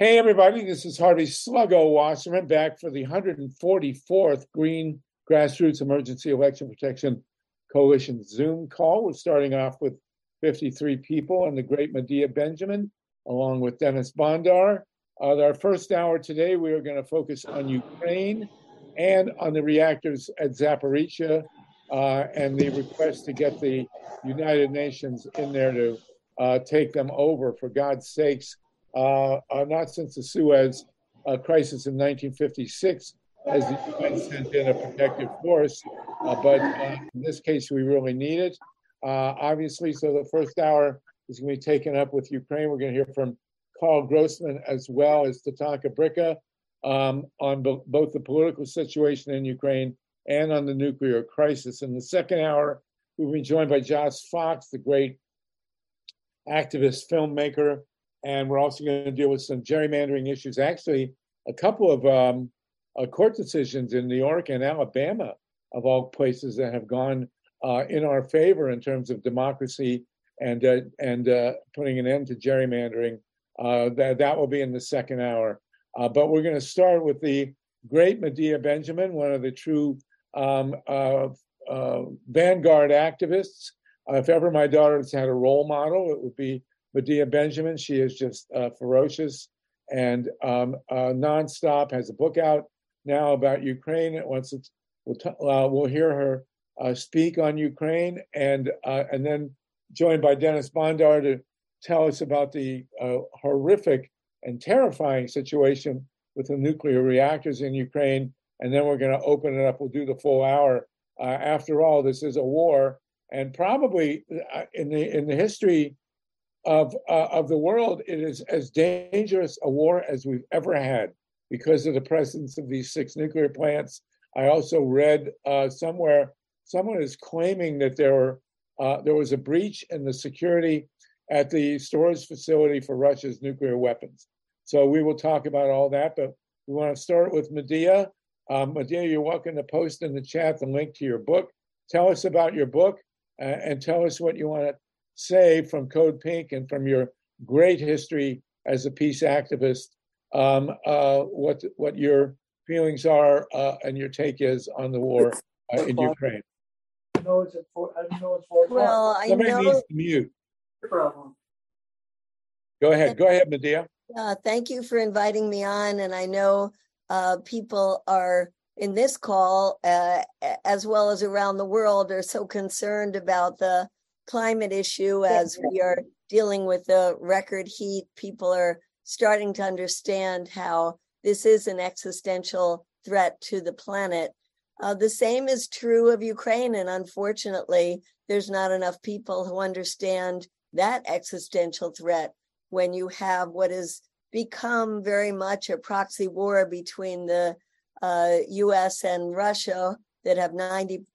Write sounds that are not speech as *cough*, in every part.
Hey, everybody, this is Harvey Sluggo Wasserman back for the 144th Green Grassroots Emergency Election Protection Coalition Zoom call. We're starting off with 53 people and the great Medea Benjamin, along with Denys Bondar. Uh, our first hour today, we are going to focus on Ukraine and on the reactors at Zaporizhzhia uh, and the request to get the United Nations in there to uh, take them over. For God's sakes, uh, uh, not since the Suez uh, crisis in 1956 has the UN sent in a protective force, but in this case, we really need it. obviously, so the first hour is going to be taken up with Ukraine. We're going to hear from Karl Grossman as well as Tatanka Bricca um, on bo- both the political situation in Ukraine and on the nuclear crisis. In the second hour, we'll be joined by Josh Fox, the great activist filmmaker, and we're also going to deal with some gerrymandering issues. Actually, a couple of um, uh, court decisions in New York and Alabama, of all places, that have gone uh, in our favor in terms of democracy and uh, and uh, putting an end to gerrymandering. Uh, that that will be in the second hour. Uh, but we're going to start with the great Medea Benjamin, one of the true um, vanguard activists. if ever my daughter has had a role model, it would be Medea Benjamin. She is just uh, ferocious and um, uh, nonstop. Has a book out now about Ukraine. Once it's, we'll, t- uh, we'll hear her uh, speak on Ukraine, and uh, and then joined by Denys Bondar to tell us about the uh, horrific and terrifying situation with the nuclear reactors in Ukraine. And then we're going to open it up. We'll do the full hour. after all, this is a war, and probably in the in the history of uh, of the world, it is as dangerous a war as we've ever had because of the presence of these six nuclear plants. I also read uh, somewhere someone is claiming that there were uh, there was a breach in the security at the storage facility for Russia's nuclear weapons. So we will talk about all that, but we want to start with Medea. Um, Medea, you're welcome to post in the chat the link to your book. Tell us about your book uh, and tell us what you want to say from Code Pink and from your great history as a peace activist, um, uh, what what your feelings are uh, and your take is on the war uh, in Ukraine. I know it's for, I know it's for well, I Somebody know. needs to mute. problem. Go ahead. Go ahead, Medea. Uh, thank you for inviting me on, and I know uh, people are in this call, uh, as well as around the world, are so concerned about the climate issue as we are dealing with the record heat. People are starting to understand how this is an existential threat to the planet. Uh, the same is true of Ukraine, and unfortunately, there's not enough people who understand that existential threat when you have what has become very much a proxy war between the uh, US and Russia that have 95%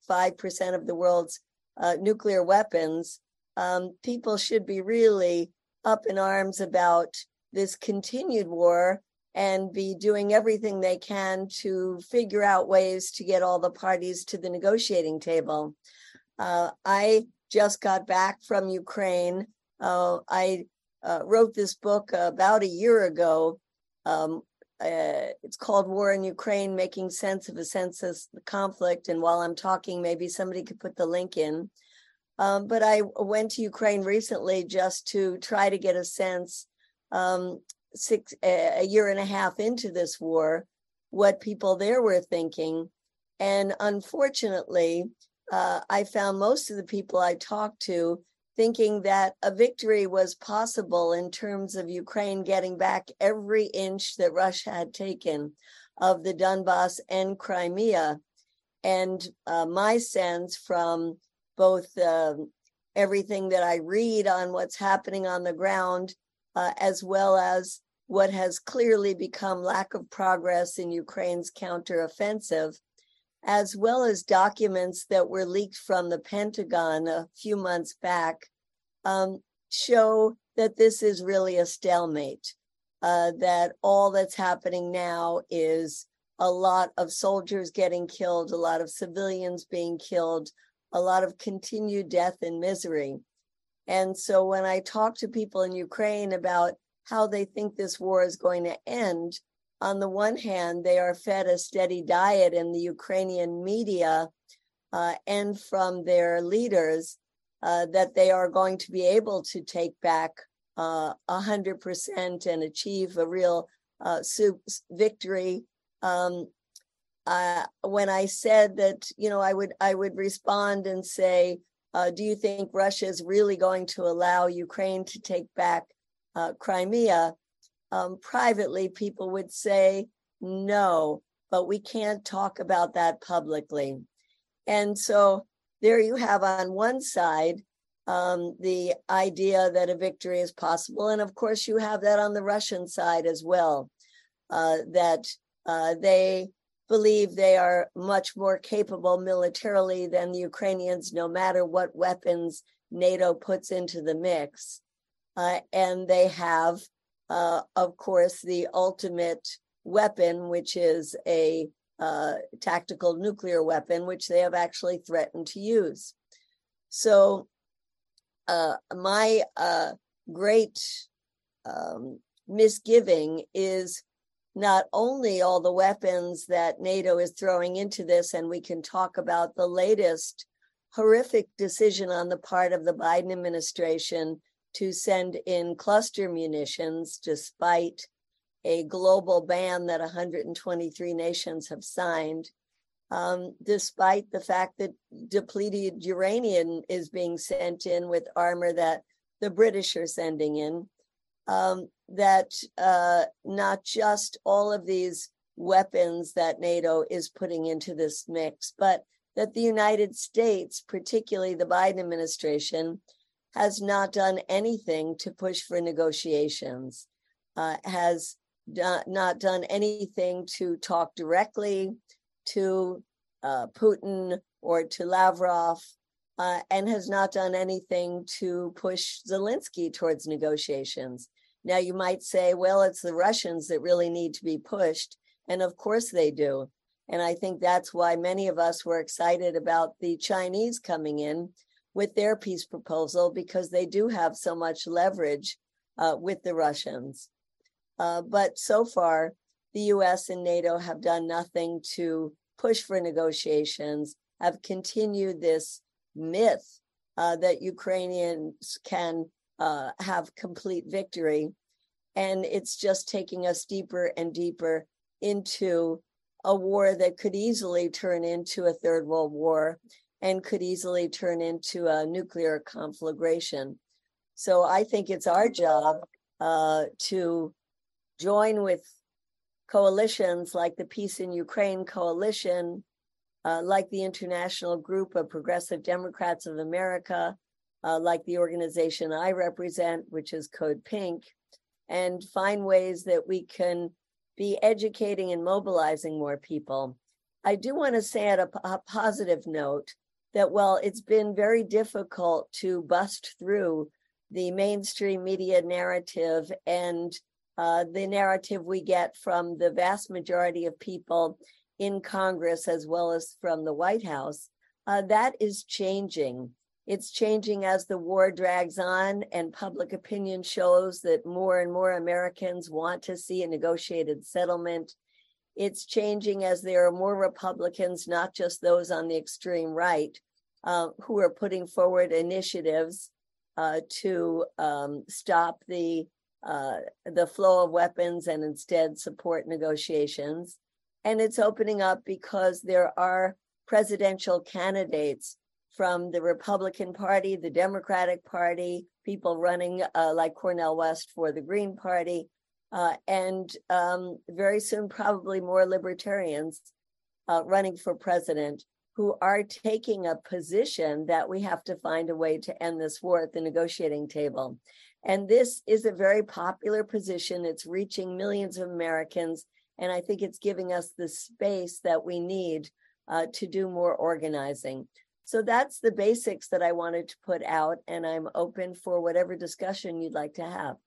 of the world's uh, nuclear weapons, um, people should be really up in arms about this continued war and be doing everything they can to figure out ways to get all the parties to the negotiating table. Uh, I just got back from Ukraine. Uh, I uh, wrote this book about a year ago. Um, uh, it's called War in Ukraine Making Sense of a Senseless Conflict. And while I'm talking, maybe somebody could put the link in. Um, but I went to Ukraine recently just to try to get a sense, um, six a year and a half into this war, what people there were thinking. And unfortunately, uh, I found most of the people I talked to thinking that a victory was possible in terms of Ukraine getting back every inch that Russia had taken of the Donbass and Crimea. And uh, my sense from both uh, everything that I read on what's happening on the ground, uh, as well as what has clearly become lack of progress in Ukraine's counteroffensive, as well as documents that were leaked from the Pentagon a few months back, um, show that this is really a stalemate. Uh, that all that's happening now is a lot of soldiers getting killed, a lot of civilians being killed, a lot of continued death and misery. And so when I talk to people in Ukraine about how they think this war is going to end. On the one hand, they are fed a steady diet in the Ukrainian media uh, and from their leaders uh, that they are going to be able to take back uh, hundred percent and achieve a real uh, victory. Um, uh, when I said that, you know, I would I would respond and say, uh, "Do you think Russia is really going to allow Ukraine to take back Crimea?" Um, privately, people would say, "No," but we can't talk about that publicly. And so there you have on one side um, the idea that a victory is possible. And of course, you have that on the Russian side as well, uh, that uh, they believe they are much more capable militarily than the Ukrainians, no matter what weapons NATO puts into the mix. Uh, and they have, uh, of course, the ultimate weapon, which is a uh, tactical nuclear weapon, which they have actually threatened to use. So, uh, my uh, great um, misgiving is not only all the weapons that NATO is throwing into this, and we can talk about the latest horrific decision on the part of the Biden administration to send in cluster munitions despite a global ban that 123 nations have signed, um, despite the fact that depleted uranium is being sent in with armor that the British are sending in. Um, that uh, not just all of these weapons that NATO is putting into this mix, but that the United States, particularly the Biden administration, has not done anything to push for negotiations, uh, has not done anything to talk directly to uh, Putin or to Lavrov, uh, and has not done anything to push Zelensky towards negotiations. Now, you might say, well, it's the Russians that really need to be pushed. And of course they do. And I think that's why many of us were excited about the Chinese coming in with their peace proposal because they do have so much leverage uh, with the Russians. Uh, but so far, the US and NATO have done nothing to push for negotiations, have continued this myth uh, that Ukrainians can uh, have complete victory. And it's just taking us deeper and deeper into a war that could easily turn into a third world war and could easily turn into a nuclear conflagration. So I think it's our job uh, to join with coalitions like the Peace in Ukraine Coalition, uh, like the International Group of Progressive Democrats of America, uh, like the organization I represent, which is Code Pink, and find ways that we can be educating and mobilizing more people. I do want to say at a, a positive note that while it's been very difficult to bust through the mainstream media narrative and uh, the narrative we get from the vast majority of people in Congress as well as from the White House, uh, that is changing. It's changing as the war drags on, and public opinion shows that more and more Americans want to see a negotiated settlement. It's changing as there are more Republicans, not just those on the extreme right, uh, who are putting forward initiatives uh, to um, stop the uh, the flow of weapons and instead support negotiations. And it's opening up because there are presidential candidates from the Republican Party, the Democratic Party, people running uh, like Cornel West for the Green Party, uh, and um, very soon, probably more libertarians uh, running for president who are taking a position that we have to find a way to end this war at the negotiating table. And this is a very popular position. It's reaching millions of Americans. And I think it's giving us the space that we need uh, to do more organizing. So that's the basics that I wanted to put out. And I'm open for whatever discussion you'd like to have.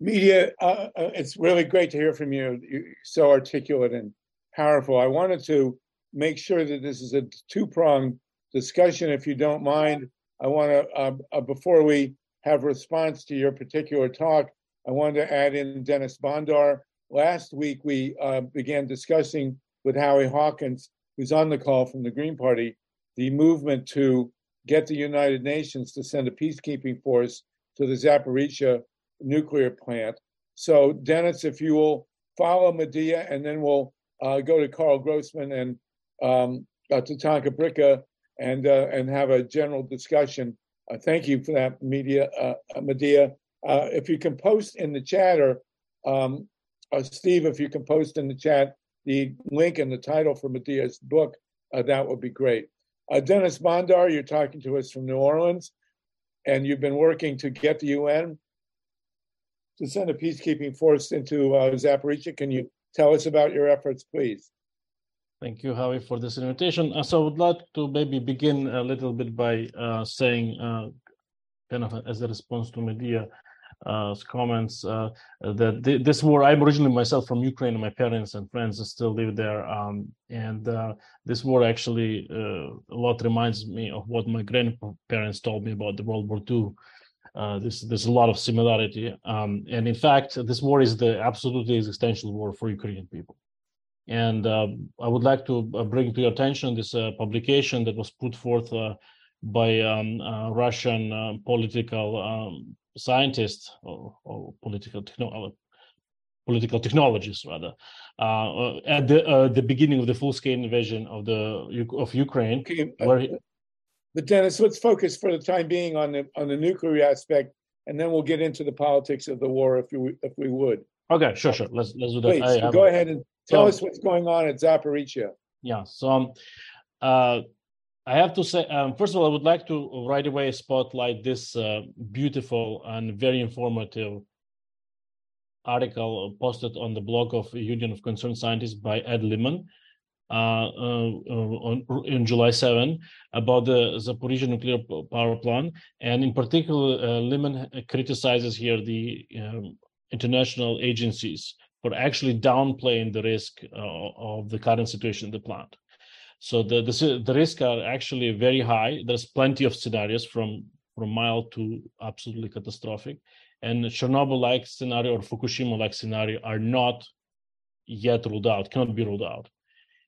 Media, uh, uh it's really great to hear from you. You're so articulate and powerful. I wanted to make sure that this is a two pronged discussion. If you don't mind, I want to, uh, uh, before we have response to your particular talk, I wanted to add in Denys Bondar. Last week, we uh, began discussing with Howie Hawkins, who's on the call from the Green Party, the movement to get the United Nations to send a peacekeeping force to the Zaporizhzhia nuclear plant. So, Denys, if you will follow Medea, and then we'll uh, go to Karl Grossman and um, uh, Tatanka Bricca and uh, and have a general discussion. Uh, thank you for that, media, uh, Medea. Uh, if you can post in the chat, or um, uh, Steve, if you can post in the chat the link and the title for Medea's book, uh, that would be great. Uh, Denys Bondar, you're talking to us from New Orleans, and you've been working to get the UN to send a peacekeeping force into uh, Zaporizhzhia. Can you tell us about your efforts, please? Thank you, Howie, for this invitation. Uh, so I would like to maybe begin a little bit by uh, saying, uh, kind of as a response to Medea, uh, comments uh, that th- this war. I'm originally myself from Ukraine, and my parents and friends still live there. Um, and this war actually a lot reminds me of what my grandparents told me about the World War II. Uh, this, there's a lot of similarity, um, and in fact, this war is the absolutely existential war for Ukrainian people. And uh, I would like to bring to your attention this publication that was put forth by um, Russian political um, scientists or, or political techno- uh, political technologists rather uh, at the uh, the beginning of the full scale invasion of the of Ukraine. Okay, where he, but Denys, let's focus for the time being on the on the nuclear aspect, and then we'll get into the politics of the war if you if we would. Okay, sure, sure. Let's let's do that. Please go ahead and tell so, us what's going on at Zaporizhzhia. Yeah. So um, uh, I have to say, um, first of all, I would like to right away spotlight this uh, beautiful and very informative article posted on the blog of Union of Concerned Scientists by Ed Lyman uh, uh, on, in July 7 about the Zaporizhzhia nuclear power plant. And in particular, uh, criticizes here the um, international agencies for actually downplaying the risk uh, of the current situation in the plant. So the, the, the risks are actually very high. There's plenty of scenarios from, from mild to absolutely catastrophic. And Chernobyl-like scenario or Fukushima-like scenario are not yet ruled out, cannot be ruled out.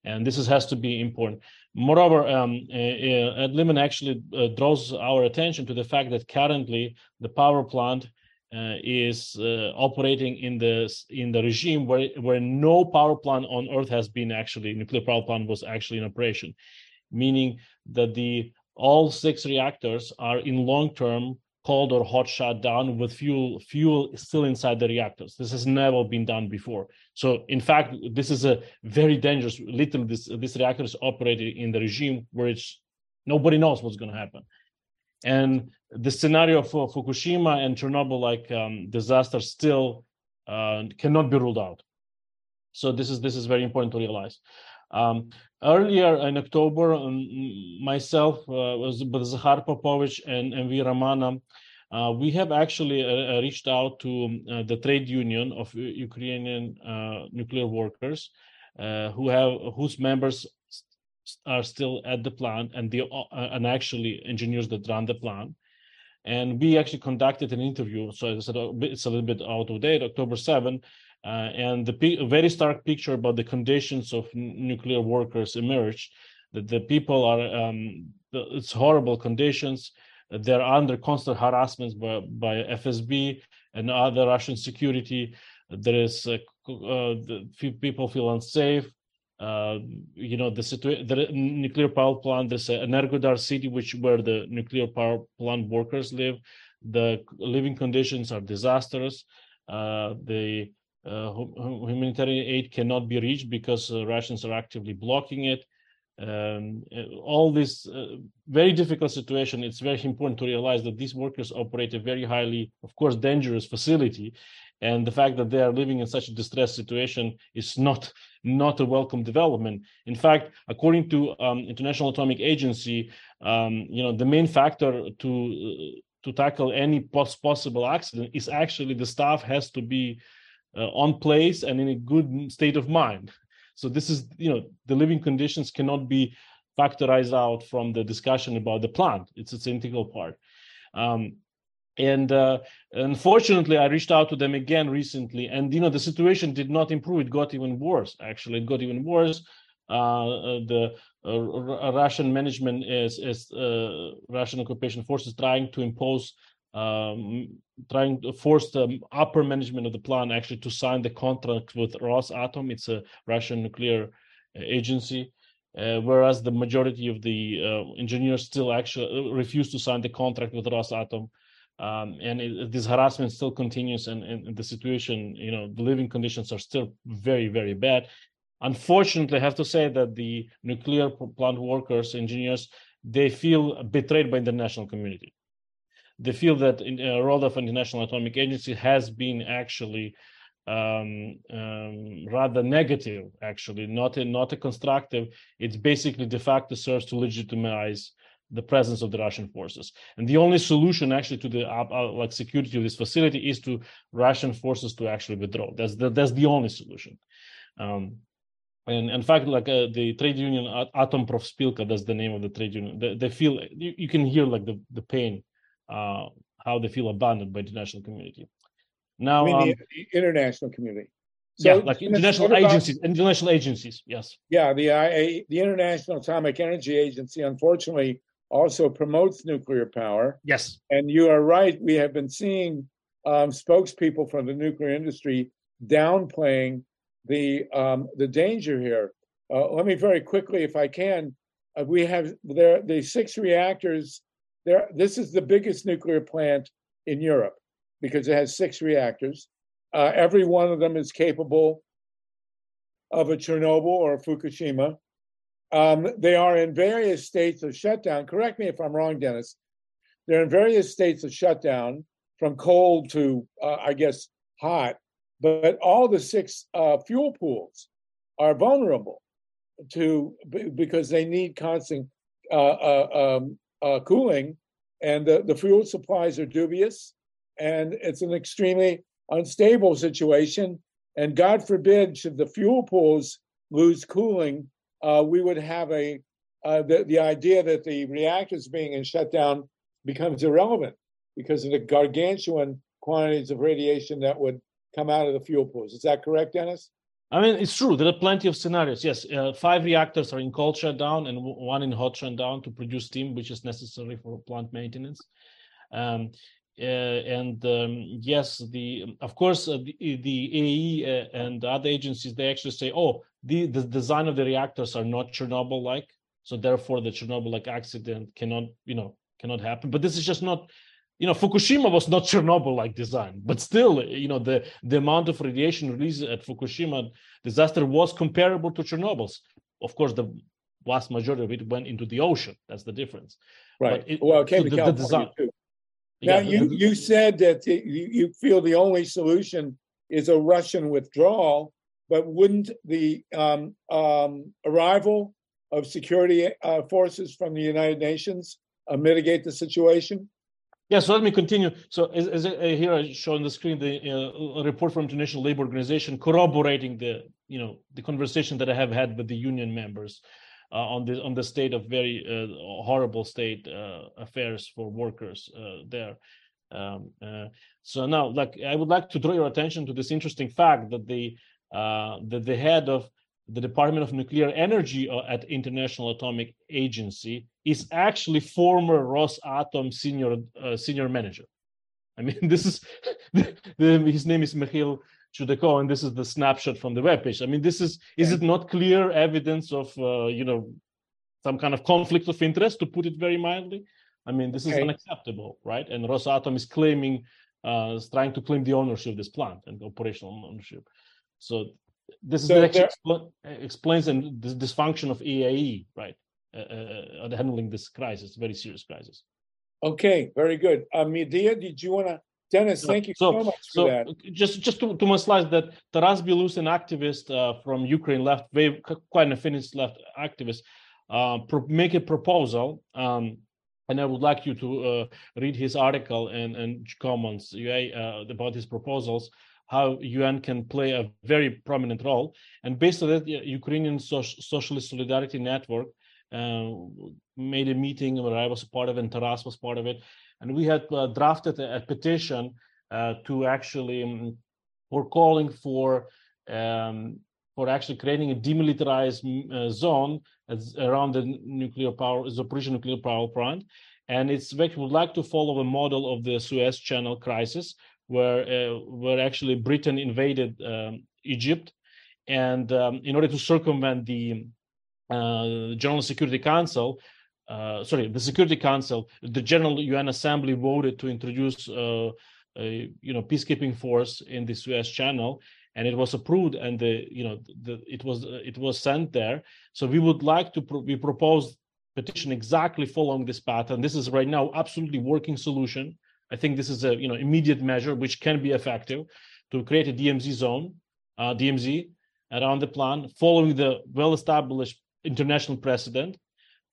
And this is, has to be important. Moreover, um, uh, actually uh, draws our attention to the fact that currently the power plant uh, is uh, operating in the in the regime where where no power plant on earth has been actually nuclear power plant was actually in operation meaning that the all six reactors are in long term cold or hot shutdown with fuel fuel still inside the reactors this has never been done before so in fact this is a very dangerous literally this this reactor is operating in the regime where it's nobody knows what's going to happen and the scenario for Fukushima and Chernobyl like um, disaster still uh, cannot be ruled out. So this is this is very important to realize. Um, earlier in October, um, myself uh, was with Zahar Popovich and MV Ramana. Uh, we have actually uh, uh, reached out to um, uh, the trade union of Ukrainian nuclear workers, who have whose members are still at the plant and the uh, and actually engineers that run the plant and we actually conducted an interview so I said it's a little bit out of date october 7 uh, and the very stark picture about the conditions of nuclear workers emerged. That the people are um, it's horrible conditions. They're under constant harassment by, by fsb and other russian security. There is uh, uh, the people feel unsafe. Uh, you know the situation the nuclear power plant there's an Energodar city which where the nuclear power plant workers live. The living conditions are disastrous. Uh, the uh, humanitarian aid cannot be reached because uh, Russians are actively blocking it. Um, uh, all this uh, very difficult situation. It's very important to realize that these workers operate a very highly of course dangerous facility. And the fact that they are living in such a distressed situation is not not a welcome development. In fact, according to um, International Atomic Agency, um, you know the main factor to uh, to tackle any possible accident is actually the staff has to be uh, on place and in a good state of mind. So this is you know the living conditions cannot be factorized out from the discussion about the plant. It's its integral part. Um, and uh, unfortunately i reached out to them again recently and you know the situation did not improve it got even worse actually it got even worse uh, uh, the uh, russian management is is uh, russian occupation forces trying to impose um, trying to force the upper management of the plant actually to sign the contract with rosatom it's a russian nuclear uh, agency uh, whereas the majority of the uh, engineers still actually refuse to sign the contract with rosatom um, and it, this harassment still continues and, and the situation you know the living conditions are still very very bad. Unfortunately i have to say that the nuclear plant workers engineers they feel betrayed by the international community they feel that in a role of international atomic agency has been actually um, um, rather negative actually not a, not a constructive it's basically de facto serves to legitimize the presence of the Russian forces. And the only solution actually to the uh, uh, like security of this facility is to Russian forces to actually withdraw. That's the, that's the only solution. Um, and in fact, like uh, the trade union Atomprofspilka, that's the name of the trade union. They, they feel you, you, can hear like the the pain, uh, how they feel abandoned by the international community. Now, I mean, um, the, international community. yeah, like international about- agencies, international agencies. Yes. Yeah, the IA, the International Atomic Energy Agency, unfortunately, also promotes nuclear power. Yes. And you are right. We have been seeing um, spokespeople from the nuclear industry downplaying the um, the danger here. Uh, let me very quickly, if I can, uh, we have there the six reactors. There, this is the biggest nuclear plant in Europe because it has six reactors. Uh, every one of them is capable of a Chernobyl or a Fukushima. Um, they are in various states of shutdown. Correct me if I'm wrong, Denys. They're in various states of shutdown, from cold to, uh, I guess, hot. But all the six uh, fuel pools are vulnerable to because they need constant uh, uh, um, uh, cooling, and the, the fuel supplies are dubious, and it's an extremely unstable situation. And God forbid, should the fuel pools lose cooling, uh, we would have a uh, the the idea that the reactors being in shutdown becomes irrelevant because of the gargantuan quantities of radiation that would come out of the fuel pools. Is that correct, Denys? I mean, it's true. There are plenty of scenarios. Yes, uh, five reactors are in cold shutdown and one in hot shutdown to produce steam, which is necessary for plant maintenance. Um, uh, and um, yes, the of course uh, the, the AE uh, and other agencies they actually say, oh, the the design of the reactors are not Chernobyl-like, so therefore the Chernobyl-like accident cannot you know cannot happen. But this is just not you know fukushima was not chernobyl like design but still you know the the amount of radiation released at fukushima disaster was comparable to chernobyl's of course the vast majority of it went into the ocean that's the difference Right. It- well, it came so to the- the design- too. Now, the- you, the- you said that you, you feel the only solution is a Russian withdrawal, but wouldn't the um, um, arrival of security uh, forces from the United Nations uh, mitigate the situation? Yeah, so let me continue. So as, as uh, here I show on the screen the uh, report from International Labor Organization corroborating the you know the conversation that I have had with the union members uh, on the on the state of very uh, horrible state uh, affairs for workers uh, there. Um, uh, so now, like I would like to draw your attention to this interesting fact that the that the head of the Department of Nuclear Energy uh, at International Atomic Agency is actually former Rosatom senior uh, senior manager. I mean, *laughs* this is the, the, his name is Mikhail Chudakov, and this is the snapshot from the webpage. I mean, this is is it not clear evidence of uh, you know some kind of conflict of interest, to put it very mildly? I mean, this is unacceptable, right? And Rosatom is claiming, uh, is trying to claim the ownership of this plant and operational ownership. So this is So actually expl- explains and this dysfunction of EAE, right? Uh, uh, uh, handling this crisis, very serious crisis. Okay, very good. Uh, Medea, did you want to? Denys, thank you so, much for so that. just just to, to my slides that Taras Bilous, an activist uh, from Ukraine, left very quite an affinist left activist, uh, pro- make a proposal, um, and I would like you to uh, read his article and and comments uh, about his proposals. How UN can play a very prominent role, and based on that, Ukrainian Soc- Socialist Solidarity Network uh, made a meeting where I was part of and Taras was part of it. And we had uh, drafted a, a petition uh, to actually um, we're calling for um, for actually creating a demilitarized uh, zone around the nuclear power Zaporizhzhia nuclear power plant, and it's we would like to follow the model of the Suez Channel crisis, where uh, where actually Britain invaded um, Egypt, and um, in order to circumvent the uh, General Security Council, uh, sorry, the Security Council, the General UN Assembly voted to introduce uh, a you know peacekeeping force in the Suez Channel, and it was approved, and the you know the, it was it was sent there. So we would like to pro- we propose petition exactly following this and this is right now absolutely working solution. I think this is a you know immediate measure which can be effective to create a DMZ zone, uh, DMZ around the plan, following the well-established international precedent.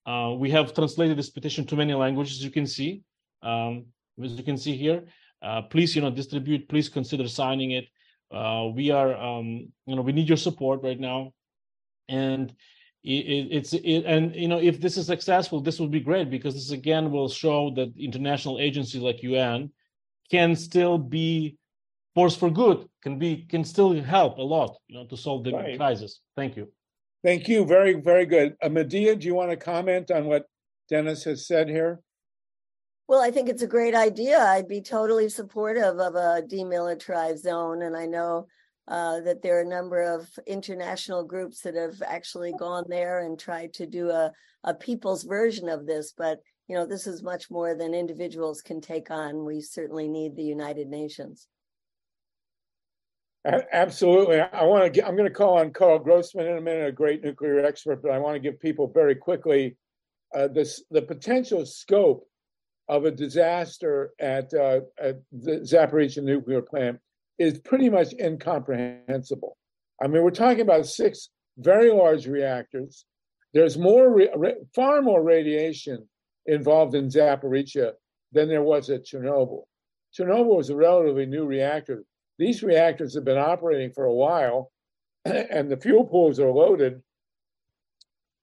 Uh, we have translated this petition to many languages, as you can see. Um, as you can see here, uh, please, you know, distribute. Please consider signing it. Uh, we are, um, you know, we need your support right now, and it, it's it, and you know, if this is successful, this will be great because this again will show that international agencies like UN can still be force for good, can be can still help a lot, you know, to solve the Right. crisis. Thank you. Thank you. Very, very good. Uh, Medea, do you want to comment on what Denys has said here? Well, I think it's a great idea. I'd be totally supportive of a demilitarized zone. And I know uh, that there are a number of international groups that have actually gone there and tried to do a, a people's version of this. But, you know, this is much more than individuals can take on. We certainly need the United Nations. Absolutely. I want to get, I'm going to call on Karl Grossman in a minute, a great nuclear expert, but I want to give people very quickly uh, this, the potential scope of a disaster at, uh, at the Zaporizhzhia nuclear plant is pretty much incomprehensible. I mean, we're talking about six very large reactors. There's more, re- re- far more radiation involved in Zaporizhzhia than there was at Chernobyl. Chernobyl was a relatively new reactor these reactors have been operating for a while *clears throat* and the fuel pools are loaded.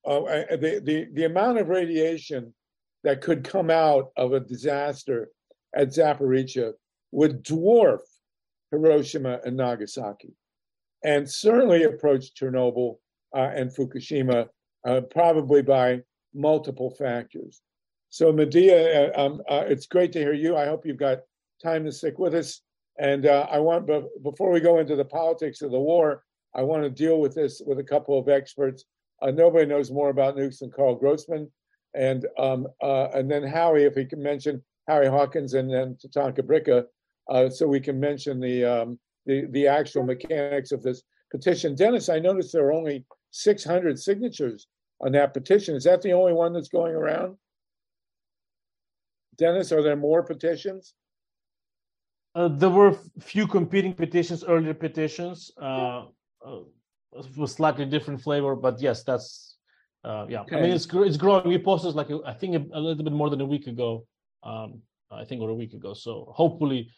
Uh, the, the, the amount of radiation that could come out of a disaster at Zaporizhzhia would dwarf Hiroshima and Nagasaki, and certainly approached Chernobyl uh, and Fukushima, uh, probably by multiple factors. So, Medea, uh, um, uh, it's great to hear you. I hope you've got time to stick with us. And uh, I want, before we go into the politics of the war, I want to deal with this with a couple of experts. Nobody knows more about nukes than Karl Grossman, and um, and then Howie, if he can mention Harry Hawkins, and then Tatanka Bricca, uh, so we can mention the um, the the actual mechanics of this petition. Denys, I noticed there are only 600 signatures on that petition. Is that the only one that's going around? Denys, are there more petitions? Uh, there were f- few competing petitions, earlier petitions, uh, uh, with slightly different flavor, but yes, that's uh, yeah. I mean, it's it's growing. We posted like a- I think a, a little bit more than a week ago. Um, I think or a week ago. So hopefully,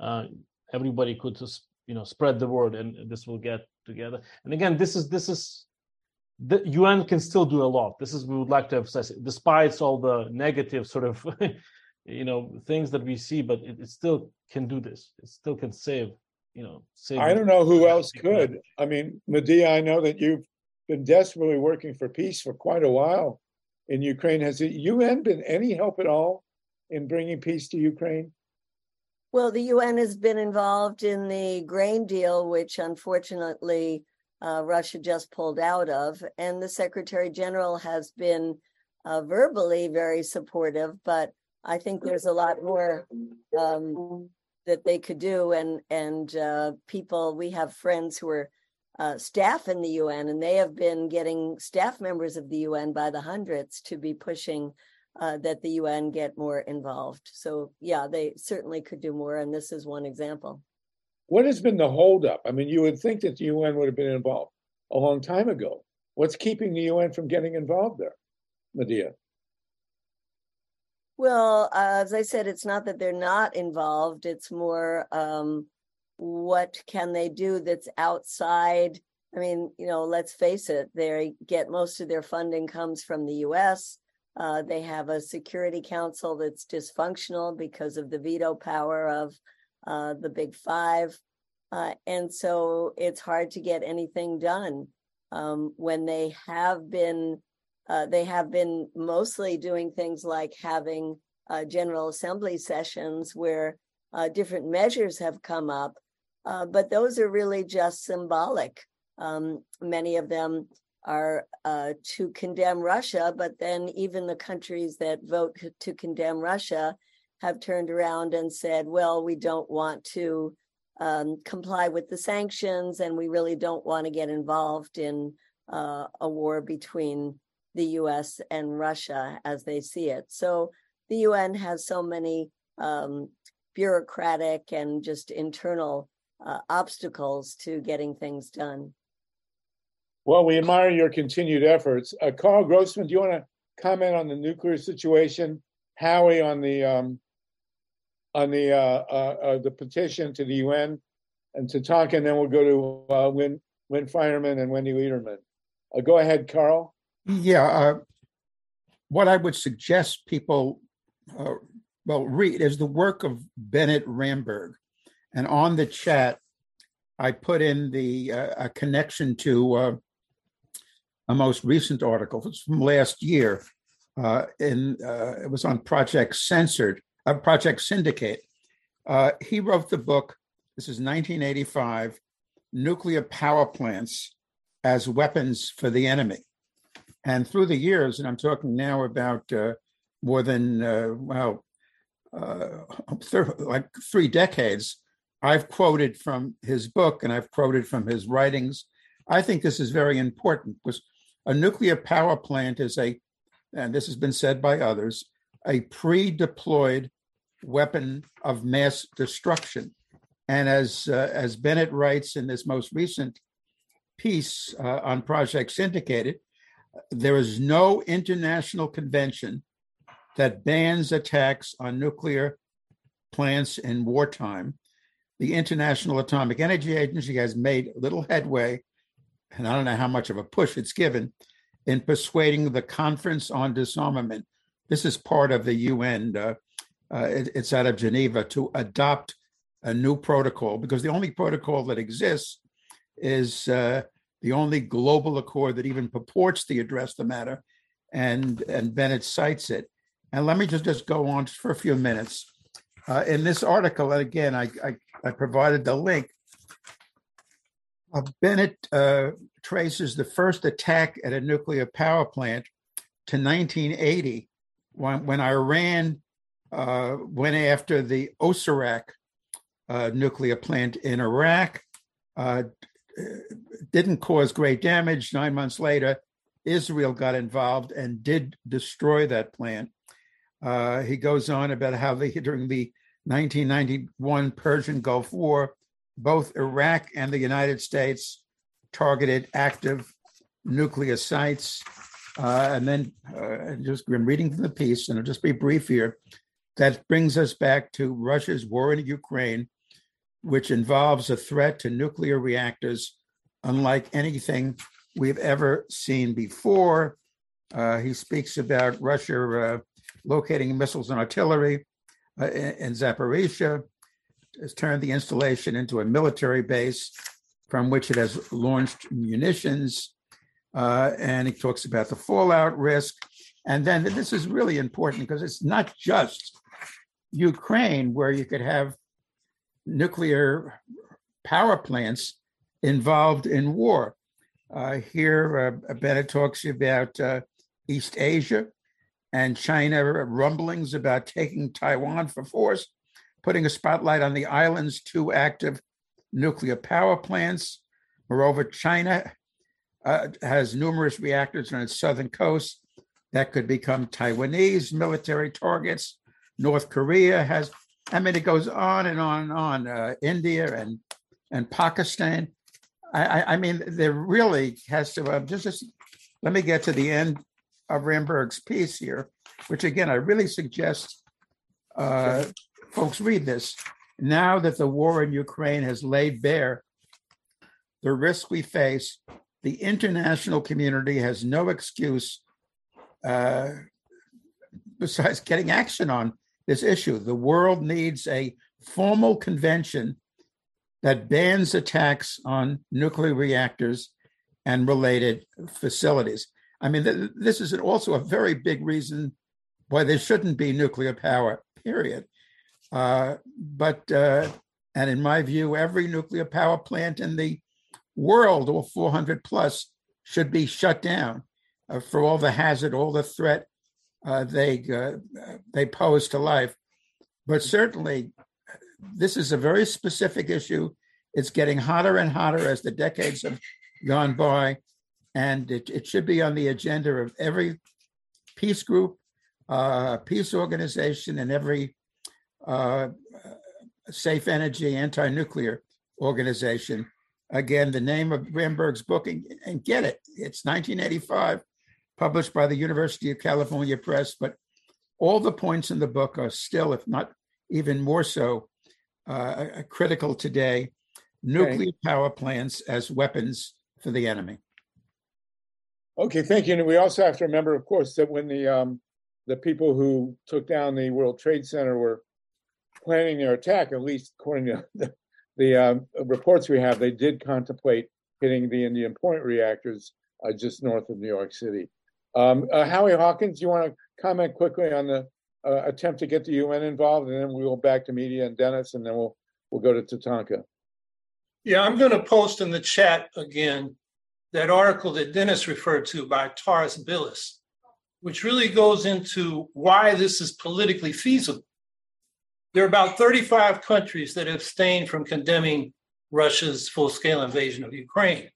uh, everybody could just you know spread the word, and this will get together. And again, this is this is the UN can still do a lot. This is we would like to emphasize, despite all the negative sort of *laughs* you know things that we see, but it, it still can do this. It still can save. You know, save. I don't know who else could. I mean, Medea, I know that you've been desperately working for peace for quite a while in Ukraine. Has the UN been any help at all in bringing peace to Ukraine? Well, the UN has been involved in the grain deal, which unfortunately uh, Russia just pulled out of. And the Secretary General has been uh, verbally very supportive, but I think there's a lot more um, that they could do. And and uh, people, we have friends who are uh, staff in the UN, and they have been getting staff members of the UN by the hundreds to be pushing uh, that the UN get more involved. So yeah, they certainly could do more, and this is one example. What has been the holdup? I mean, you would think that the UN would have been involved a long time ago. What's keeping the UN from getting involved there, Medea? Well, uh, as I said, it's not that they're not involved. It's more um, what can they do that's outside. I mean, you know, let's face it, they get most of their funding comes from the US. Uh, they have a Security Council that's dysfunctional because of the veto power of uh, the Big Five. Uh, and so it's hard to get anything done um, when they have been uh, they have been mostly doing things like having uh, General Assembly sessions where uh, different measures have come up, but those are really just symbolic. Um, many of them are uh, to condemn Russia, but then even the countries that vote to condemn Russia have turned around and said, well, we don't want to um, comply with the sanctions and we really don't want to get involved in uh, a war between the US and Russia as they see it. So the UN has so many um, bureaucratic and just internal uh, obstacles to getting things done. Well, we admire your continued efforts. Uh, Karl Grossman, do you want to comment on the nuclear situation? Howie on the um, on the uh, uh, uh, the petition to the UN and to talk, and then we'll go to uh, Win Win Feinerman and Wendi Lederman. Uh, go ahead, Karl. Yeah, uh, what I would suggest people well read is the work of Bennett Ramberg, and on the chat, I put in the a connection to a most recent article. It's from last year. Uh, in uh, it was on Project Censored, uh, Project Syndicate. Uh, he wrote the book. This is 1985. Nuclear power plants as weapons for the enemy. And through the years, and I'm talking now about uh, more than, uh, well, uh, *laughs* like three decades, I've quoted from his book and I've quoted from his writings. I think this is very important because a nuclear power plant is a, and this has been said by others, a pre deployed weapon of mass destruction. And as, uh, as Bennett writes in this most recent piece uh, on Project Syndicated, there is no international convention that bans attacks on nuclear plants in wartime. The International Atomic Energy Agency has made little headway, and I don't know how much of a push it's given, in persuading the Conference on Disarmament. This is part of the UN, uh, uh, it, it's out of Geneva, to adopt a new protocol because the only protocol that exists is uh, the only global accord that even purports to address the matter, and and Bennett cites it. And let me just just go on for a few minutes. Uh, in this article, and again, I, I, I provided the link. Uh, Bennett uh, traces the first attack at a nuclear power plant to 1980, when, when Iran uh, went after the Osirak uh, nuclear plant in Iraq. Uh, didn't cause great damage. Nine months later, Israel got involved and did destroy that plant. Uh, he goes on about how they, during the 1991 Persian Gulf War, both Iraq and the United States targeted active nuclear sites. Uh, and then, uh, just I'm reading from the piece, and I'll just be brief here. That brings us back to Russia's war in Ukraine, which involves a threat to nuclear reactors unlike anything we've ever seen before. Uh, he speaks about Russia uh, locating missiles and artillery uh, in, in Zaporizhzhia, has turned the installation into a military base from which it has launched munitions. Uh, and he talks about the fallout risk. And then this is really important because it's not just Ukraine where you could have nuclear power plants involved in war. Uh, here, uh, Bennett talks about uh, East Asia and China rumblings about taking Taiwan for force, putting a spotlight on the island's two active nuclear power plants. Moreover, China uh, has numerous reactors on its southern coast that could become Taiwanese military targets. North Korea has, I mean, it goes on and on and on. Uh, India and and Pakistan. I, I, mean, there really has to uh, just, just let me get to the end of Ramberg's piece here, which again I really suggest uh, folks read this. Now that the war in Ukraine has laid bare the risk we face, the international community has no excuse uh, besides getting action on this issue. The world needs a formal convention that bans attacks on nuclear reactors and related facilities. I mean, th- this is also a very big reason why there shouldn't be nuclear power, period. Uh, but, uh, and in my view, every nuclear power plant in the world, or 400 plus, should be shut down uh, for all the hazard, all the threat uh, they uh, they pose to life. But certainly, this is a very specific issue. It's getting hotter and hotter as the decades have gone by, and it, it should be on the agenda of every peace group, uh, peace organization, and every uh, safe energy anti-nuclear organization. Again, the name of Ramberg's book, and, and get it. It's 1985 published by the University of California Press, but all the points in the book are still, if not even more so, uh, critical today. Nuclear power plants as weapons for the enemy. Okay, thank you. And we also have to remember, of course, that when the um, the people who took down the World Trade Center were planning their attack, at least according to *laughs* the, the um, reports we have, they did contemplate hitting the Indian Point reactors uh, just north of New York City. Um, uh, Howie Hawkins, you want to comment quickly on the uh, attempt to get the UN involved, and then we will back to Medea and Denys, and then we'll we'll go to Tatanka. Yeah, I'm going to post in the chat again that article that Denys referred to by Taras Bilous, which really goes into why this is politically feasible. There are about 35 countries that abstained from condemning Russia's full scale invasion of Ukraine.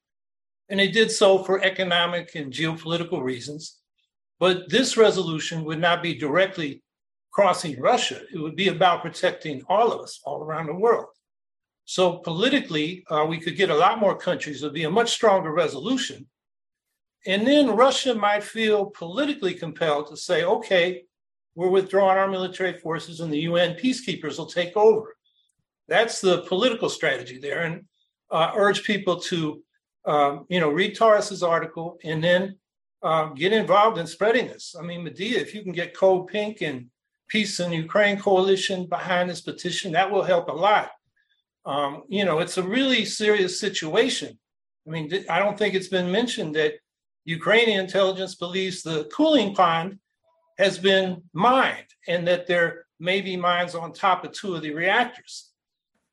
And they did so for economic and geopolitical reasons. But this resolution would not be directly crossing Russia, it would be about protecting all of us all around the world. So politically, uh, we could get a lot more countries. It would be a much stronger resolution. And then Russia might feel politically compelled to say, okay, we're withdrawing our military forces and the UN peacekeepers will take over. That's the political strategy there. And uh, urge people to, um, you know, read Taras's article and then uh, get involved in spreading this. I mean, Medea, if you can get Code Pink and Peace in Ukraine Coalition behind this petition, that will help a lot. Um, you know, it's a really serious situation. I mean, I don't think it's been mentioned that Ukrainian intelligence believes the cooling pond has been mined and that there may be mines on top of two of the reactors.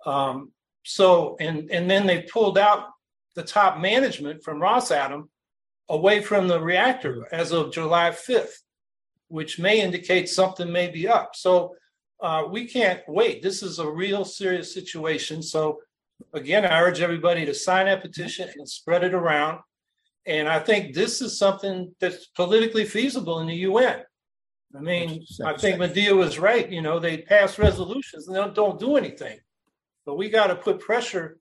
Um, so, and, and then they pulled out the top management from Rosatom away from the reactor as of July 5th, which may indicate something may be up. So uh, we can't wait. This is a real serious situation. So, again, I urge everybody to sign that petition and spread it around. And I think this is something that's politically feasible in the UN. I mean, I think Medea was right. You know, they pass resolutions and they don't, don't do anything. But we got to put pressure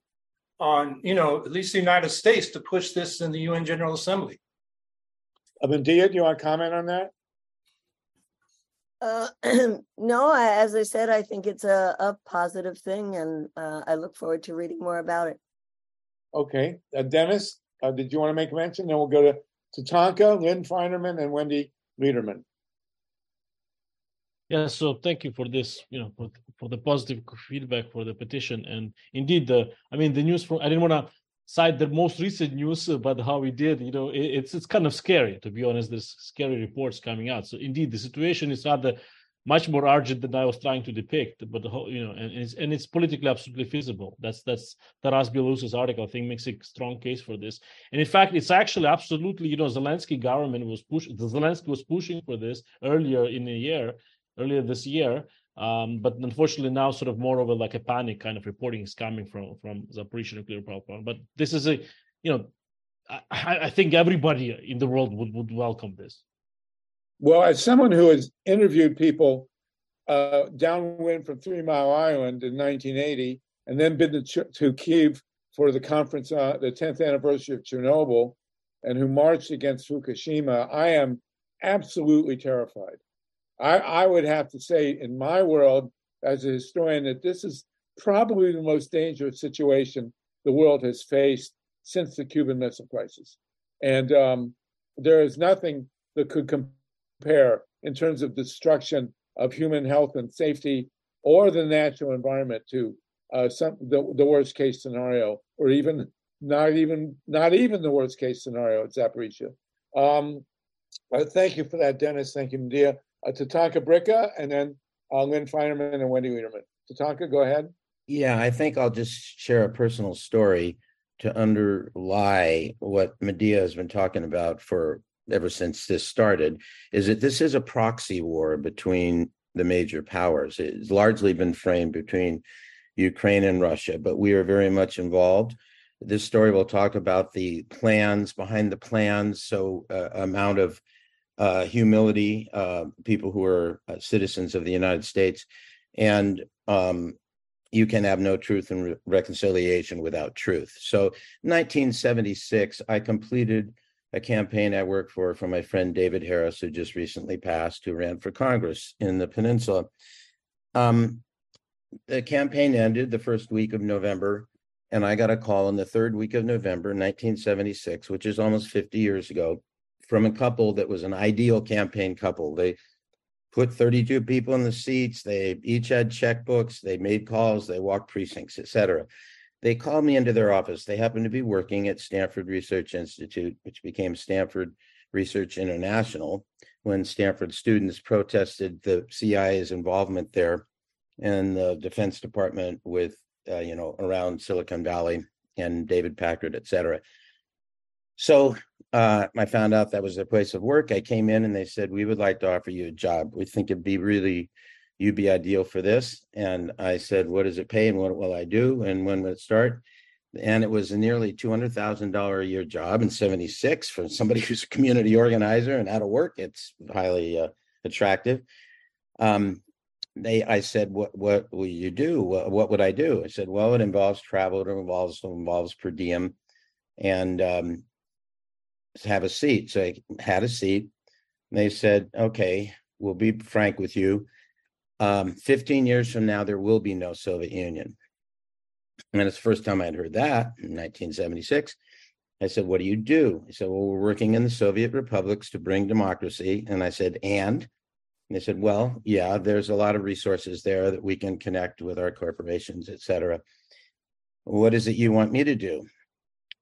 on, you know, at least the United States to push this in the UN General Assembly. Uh, Medea, do you want to comment on that? Uh, *clears throat* no, I, as I said, I think it's a, a positive thing, and uh, I look forward to reading more about it. Okay, uh, Denys, uh, did you want to make a mention? Then we'll go to Tatanka, Lynn Feinerman, and Wendi Lederman. Yeah, so thank you for this, you know, for, for the positive feedback for the petition. And indeed, the I mean, the news from I didn't want to cite the most recent news about how we did. You know, it, it's it's kind of scary to be honest. There's scary reports coming out. So indeed, the situation is rather much more urgent than I was trying to depict. But the whole, you know, and it's and it's politically absolutely feasible. That's that's Taras Bilous's article. I think makes a strong case for this. And in fact, it's actually absolutely, you know, Zelensky government was pushing. Zelensky was pushing for this earlier in the year earlier this year. Um, but unfortunately now sort of more of a like a panic kind of reporting is coming from from Zaporizhzhia nuclear power plant. But this is a, you know, I, I think everybody in the world would, would welcome this. Well, as someone who has interviewed people uh, downwind from Three Mile Island in 1980, and then been to, to Kiev for the conference, uh, the 10th anniversary of Chernobyl, and who marched against Fukushima, I am absolutely terrified. I, I would have to say, in my world as a historian, that this is probably the most dangerous situation the world has faced since the Cuban Missile Crisis. And um, there is nothing that could compare in terms of destruction of human health and safety or the natural environment to uh, some the, the worst case scenario, or even not even not even the worst case scenario at Zaporizhzhia. Um, thank you for that, Denys. Thank you, Nadia. Uh, Tatanka Bricca, and then uh, Lynn Feinerman and Wendi Wiederman. Tatanka, go ahead. Yeah, I think I'll just share a personal story to underlie what Medea has been talking about for ever since this started. Is that this is a proxy war between the major powers. It's largely been framed between Ukraine and Russia, but we are very much involved. This story will talk about the plans behind the plans, so uh, amount of uh, humility, uh, people who are uh, citizens of the United States, and um, you can have no truth and re- reconciliation without truth. So, 1976, I completed a campaign I worked for for my friend David Harris, who just recently passed, who ran for Congress in the peninsula. Um, the campaign ended the first week of November, and I got a call in the third week of November, 1976, which is almost 50 years ago, from a couple that was an ideal campaign couple. They put 32 people in the seats, they each had checkbooks, they made calls, they walked precincts, etc. They called me into their office. They happened to be working at Stanford Research Institute, which became Stanford Research International, when Stanford students protested the CIA's involvement there and the Defense Department with, uh, you know, around Silicon Valley and David Packard, et cetera. So uh, I found out that was their place of work. I came in and they said, We would like to offer you a job. We think it'd be really, you'd be ideal for this. And I said, What does it pay and what will I do and when will it start? And it was a nearly $200,000 a year job in 76 for somebody *laughs* who's a community organizer and out of work. It's highly uh, attractive. Um, they i said what what will you do what, what would i do i said well it involves travel it involves it involves per diem and um have a seat. So i had a seat. And they said okay we'll be frank with you. Um 15 years from now there will be no soviet union. And it's the first time i'd heard that in 1976 i said what do you do? He said well we're working in the soviet republics to bring democracy. And i said and? And they said, well, yeah, there's a lot of resources there that we can connect with our corporations, et cetera. What is it you want me to do?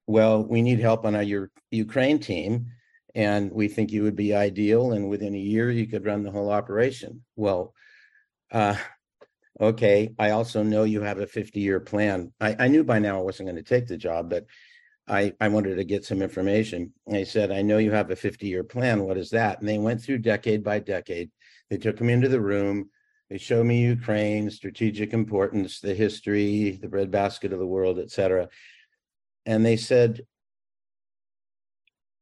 Well, we need help on our Ukraine team, and we think you would be ideal. And within a year, you could run the whole operation. Well, uh, okay. I also know you have a 50 year plan. I, I knew by now I wasn't going to take the job, but I, I wanted to get some information. And I said, I know you have a 50 year plan. What is that? And they went through decade by decade they took me into the room. They showed me Ukraine, strategic importance, the history, the breadbasket of the world, etc. And they said,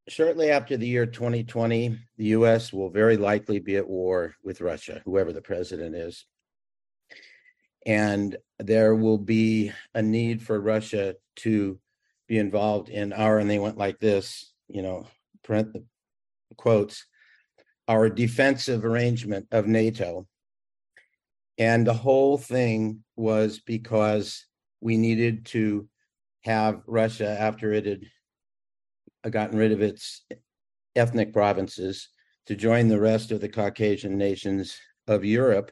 shortly after the year 2020, the US will very likely be at war with Russia, whoever the president is. And there will be a need for Russia to be involved in our, and they went like this, you know, print the quotes, our defensive arrangement of NATO. And the whole thing was because we needed to have Russia, after it had gotten rid of its ethnic provinces, to join the rest of the Caucasian nations of Europe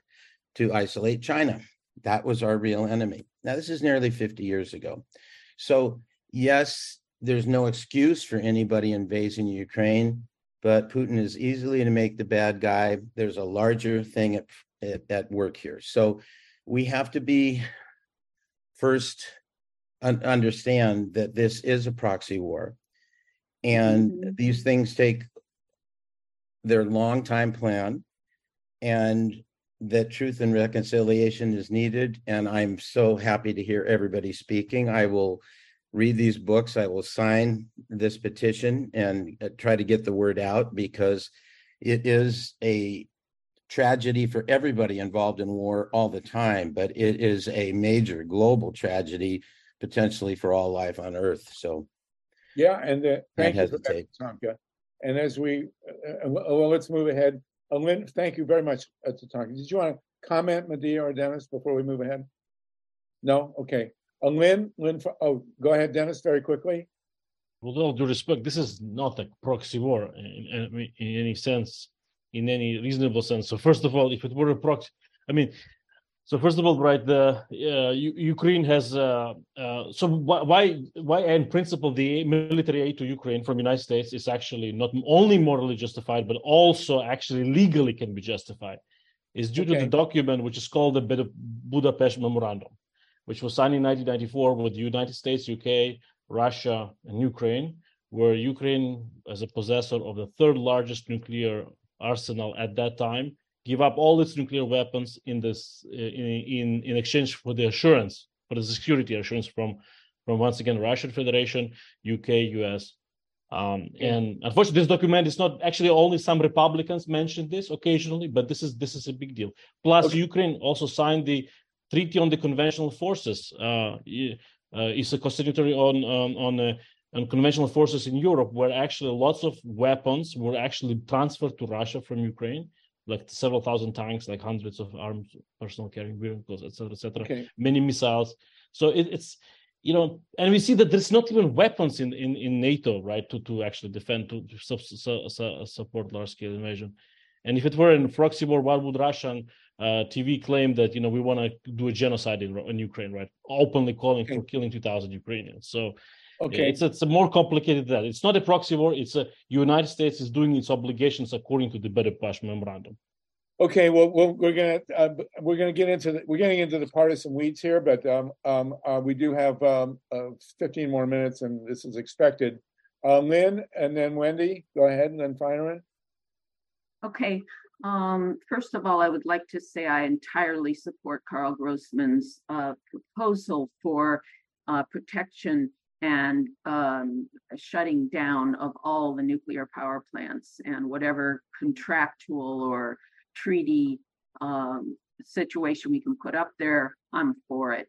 to isolate China. That was our real enemy. Now, this is nearly 50 years ago. So, yes, there's no excuse for anybody invading Ukraine but Putin is easily to make the bad guy. There's a larger thing at, at, at work here. So we have to be first un- understand that this is a proxy war. And mm-hmm. these things take their long time plan and that truth and reconciliation is needed. And I'm so happy to hear everybody speaking. I will read these books. I will sign this petition and uh, try to get the word out because it is a tragedy for everybody involved in war all the time, but it is a major global tragedy potentially for all life on Earth. So, yeah, and uh, thank you for that, Tonka. And as we, uh, uh, well, let's move ahead. Uh, Lynn, thank you very much, uh, Tonka. Did you want to comment, Medea or Denys, before we move ahead? No, okay. Uh, Lynn, Lynn, oh, go ahead, Denys, very quickly. With all due respect, this is not a proxy war in, in, in any sense. in any reasonable sense. So first of all, if it were a proxy, I mean, so first of all, right, the uh, Ukraine has uh, uh, so why why why in principle the military aid to Ukraine from United States is actually not only morally justified but also actually legally can be justified is due to the document which is called the Bud- Budapest Memorandum, which was signed in 1994 with the United States, UK, Russia, and Ukraine, where Ukraine, as a possessor of the third largest nuclear arsenal at that time, give up all its nuclear weapons in this in in, in exchange for the assurance for the security assurance from from once again Russian Federation, UK, US. Um, and unfortunately, this document is not actually only some Republicans mentioned this occasionally, but this is this is a big deal. Plus, Okay. Ukraine also signed the Treaty on the Conventional Forces. Uh, uh, is a co-signatory on on on, uh, on conventional forces in Europe, where actually lots of weapons were actually transferred to Russia from Ukraine, like several thousand tanks, like hundreds of armed personal carrying vehicles, etc., etc Okay, many missiles. So it, it's you know, and we see that there's not even weapons in in, in NATO, right, to to actually defend to, to su- su- su- support large scale invasion. And if it were in proxy war, why would Russian uh, TV claim that you know we want to do a genocide in, in Ukraine, right? Openly calling for killing 2,000 Ukrainians. So okay, it's it's more complicated than that. It's not a proxy war. It's a United States is doing its obligations according to the Budapest Memorandum. okay, well, well, we're gonna, uh, we're gonna get into, the we're getting into the partisan weeds here, but, um, um, uh, we do have, um, uh, fifteen more minutes and this is expected. Uh, Lynn and then Wendi, go ahead and then Feinerman. Okay, um, first of all, I would like to say I entirely support Karl Grossman's uh proposal for uh protection and um shutting down of all the nuclear power plants and whatever contractual or treaty um situation we can put up there, I'm for it.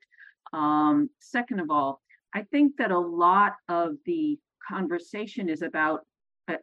Um, second of all, I think that a lot of the conversation is about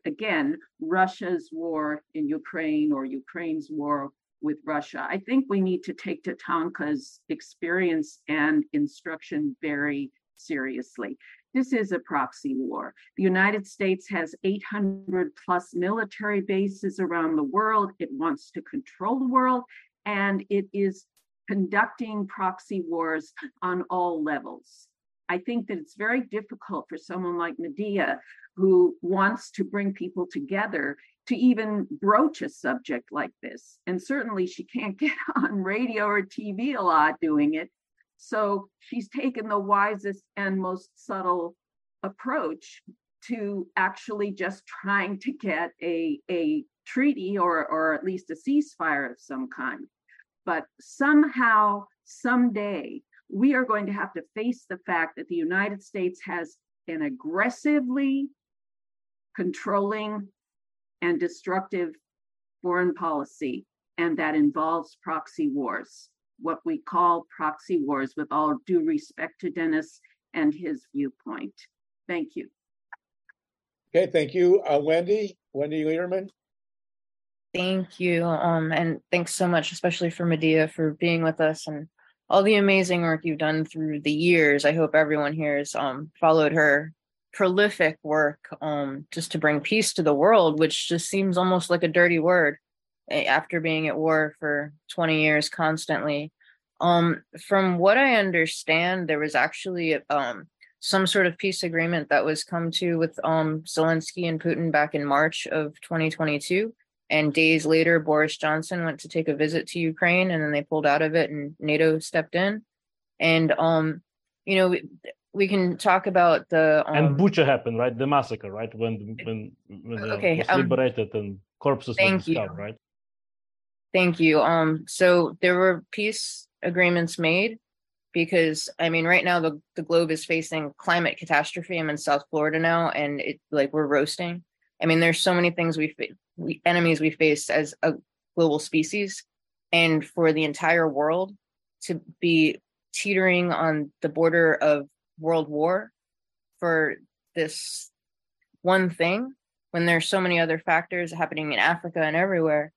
again, Russia's war in Ukraine or Ukraine's war with Russia. I think we need to take Tatanka's experience and instruction very seriously. This is a proxy war. The United States has 800 plus military bases around the world. It wants to control the world, and it is conducting proxy wars on all levels. I think that it's very difficult for someone like Medea who wants to bring people together to even broach a subject like this. And certainly she can't *laughs* get on radio or TV a lot doing it. So she's taken the wisest and most subtle approach to actually just trying to get a, a treaty or, or at least a ceasefire of some kind. But somehow, someday, we are going to have to face the fact that the United States has an aggressively controlling and destructive foreign policy, and that involves proxy wars, what we call proxy wars, with all due respect to Denys and his viewpoint. Thank you. Okay, thank you. Uh, Wendi, Wendi Lederman. Thank you. Um, and thanks so much, especially for Medea for being with us and all the amazing work you've done through the years. I hope everyone here has um followed her prolific work um just to bring peace to the world, which just seems almost like a dirty word after being at war for 20 years constantly. Um, from what I understand, there was actually um some sort of peace agreement that was come to with um Zelensky and Putin back in March of 2022 and days later boris johnson went to take a visit to ukraine and then they pulled out of it and nato stepped in and um you know we, we can talk about the um, and Bucha happened, right? The massacre, right? When when when Okay, was um, liberated and corpses were thank you. right? Thank you. Um, so there were peace agreements made because I mean, right now the, the globe is facing climate catastrophe. I'm in South Florida now, and it like we're roasting. I mean, there's so many things we, we enemies we face as a global species, and for the entire world to be teetering on the border of world war for this one thing when there's so many other factors happening in Africa and everywhere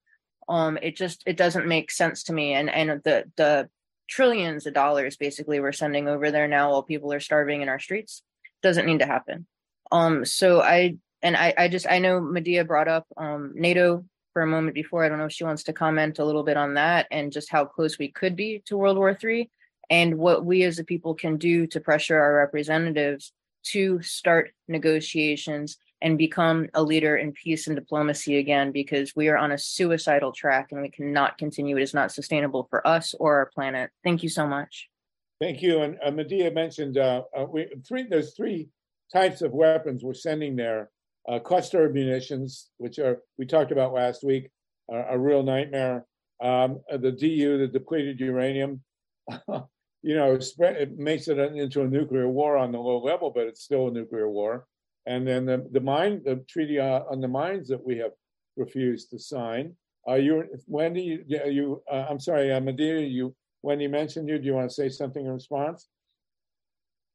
um it just it doesn't make sense to me and and the the trillions of dollars basically we're sending over there now while people are starving in our streets doesn't need to happen um so i and i i just i know medea brought up um nato for a moment before. I don't know if she wants to comment a little bit on that and just how close we could be to World War III and what we as a people can do to pressure our representatives to start negotiations and become a leader in peace and diplomacy again because we are on a suicidal track and we cannot continue. It is not sustainable for us or our planet. Thank you so much. Thank you. And uh, Medea mentioned uh, uh, we, three. There's three types of weapons we're sending there. Uh, cluster munitions, which are we talked about last week, a real nightmare. Um, the DU, the depleted uranium, *laughs* you know, spread, it makes it into a nuclear war on the low level, but it's still a nuclear war. And then the, the mine, the treaty uh, on the mines that we have refused to sign. Are you, Wendi, you, you uh, I'm sorry, uh, Medea, you, Wendi mentioned you. Do you want to say something in response?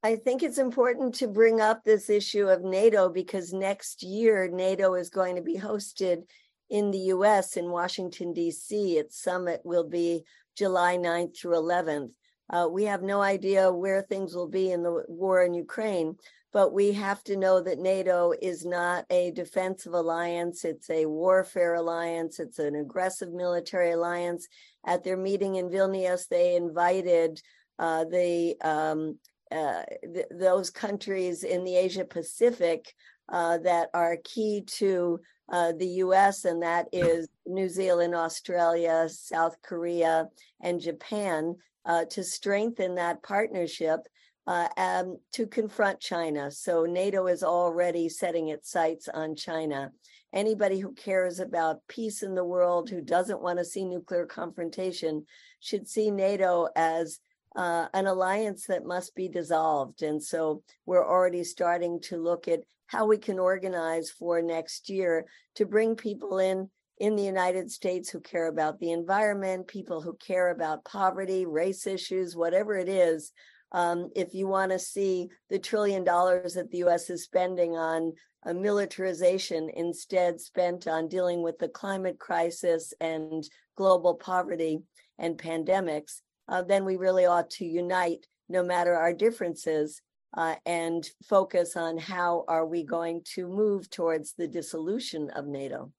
I think it's important to bring up this issue of NATO because next year NATO is going to be hosted in the US in Washington, D.C. Its summit will be July 9th through 11th. Uh, we have no idea where things will be in the war in Ukraine, but we have to know that NATO is not a defensive alliance. It's a warfare alliance. It's an aggressive military alliance. At their meeting in Vilnius, they invited uh, the um, uh, th- those countries in the Asia Pacific uh, that are key to uh, the US, and that is New Zealand, Australia, South Korea, and Japan, uh, to strengthen that partnership uh, um, to confront China. So NATO is already setting its sights on China. Anybody who cares about peace in the world, who doesn't want to see nuclear confrontation, should see NATO as uh, an alliance that must be dissolved. And so we're already starting to look at how we can organize for next year to bring people in in the United States who care about the environment, people who care about poverty, race issues, whatever it is. Um, if you want to see the trillion dollars that the US is spending on a militarization instead spent on dealing with the climate crisis and global poverty and pandemics, uh, then we really ought to unite no matter our differences uh, and focus on how are we going to move towards the dissolution of NATO.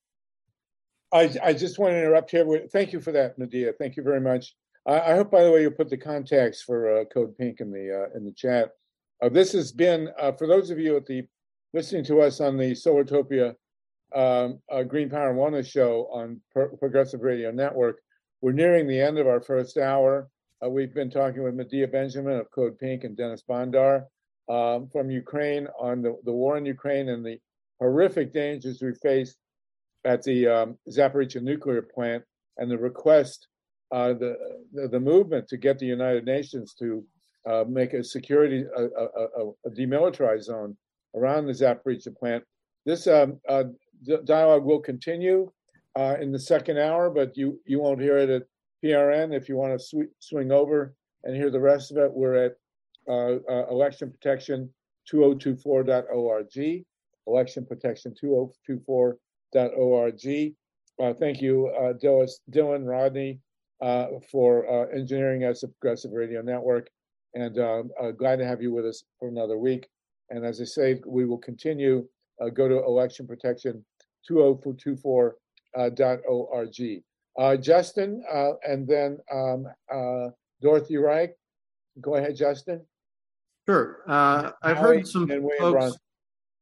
I, I just want to interrupt here. Thank you for that, Medea. Thank you very much. I, I hope, by the way, you put the contacts for uh, Code Pink in the uh, in the chat. Uh, this has been uh, for those of you at the listening to us on the Solartopia um, Green Power and Wellness show on Pro- Progressive Radio Network. We're nearing the end of our first hour. Uh, we've been talking with Medea Benjamin of Code Pink and Denys Bondar um, from Ukraine on the, the war in Ukraine and the horrific dangers we face at the um, Zaporizhzhia nuclear plant and the request, uh, the, the, movement to get the United Nations to uh, make a security, a, a, a, demilitarized zone around the Zaporizhzhia plant. This um, uh, dialogue will continue uh, in the second hour, but you you won't hear it at PRN. If you want to sw- swing over and hear the rest of it, we're at uh, uh, election protection 2024.org, election protection 2024.org. Uh, thank you, uh, Dylan, Dylan Rodney, uh, for uh, engineering us at Progressive Radio Network. And um, uh, glad to have you with us for another week. And as I say, we will continue. Uh, go to election protection 2024.org. Uh, Justin, uh, and then um, uh, Dorothy Reik. Go ahead, Justin. Sure. Uh, I've heard some folks Bronson.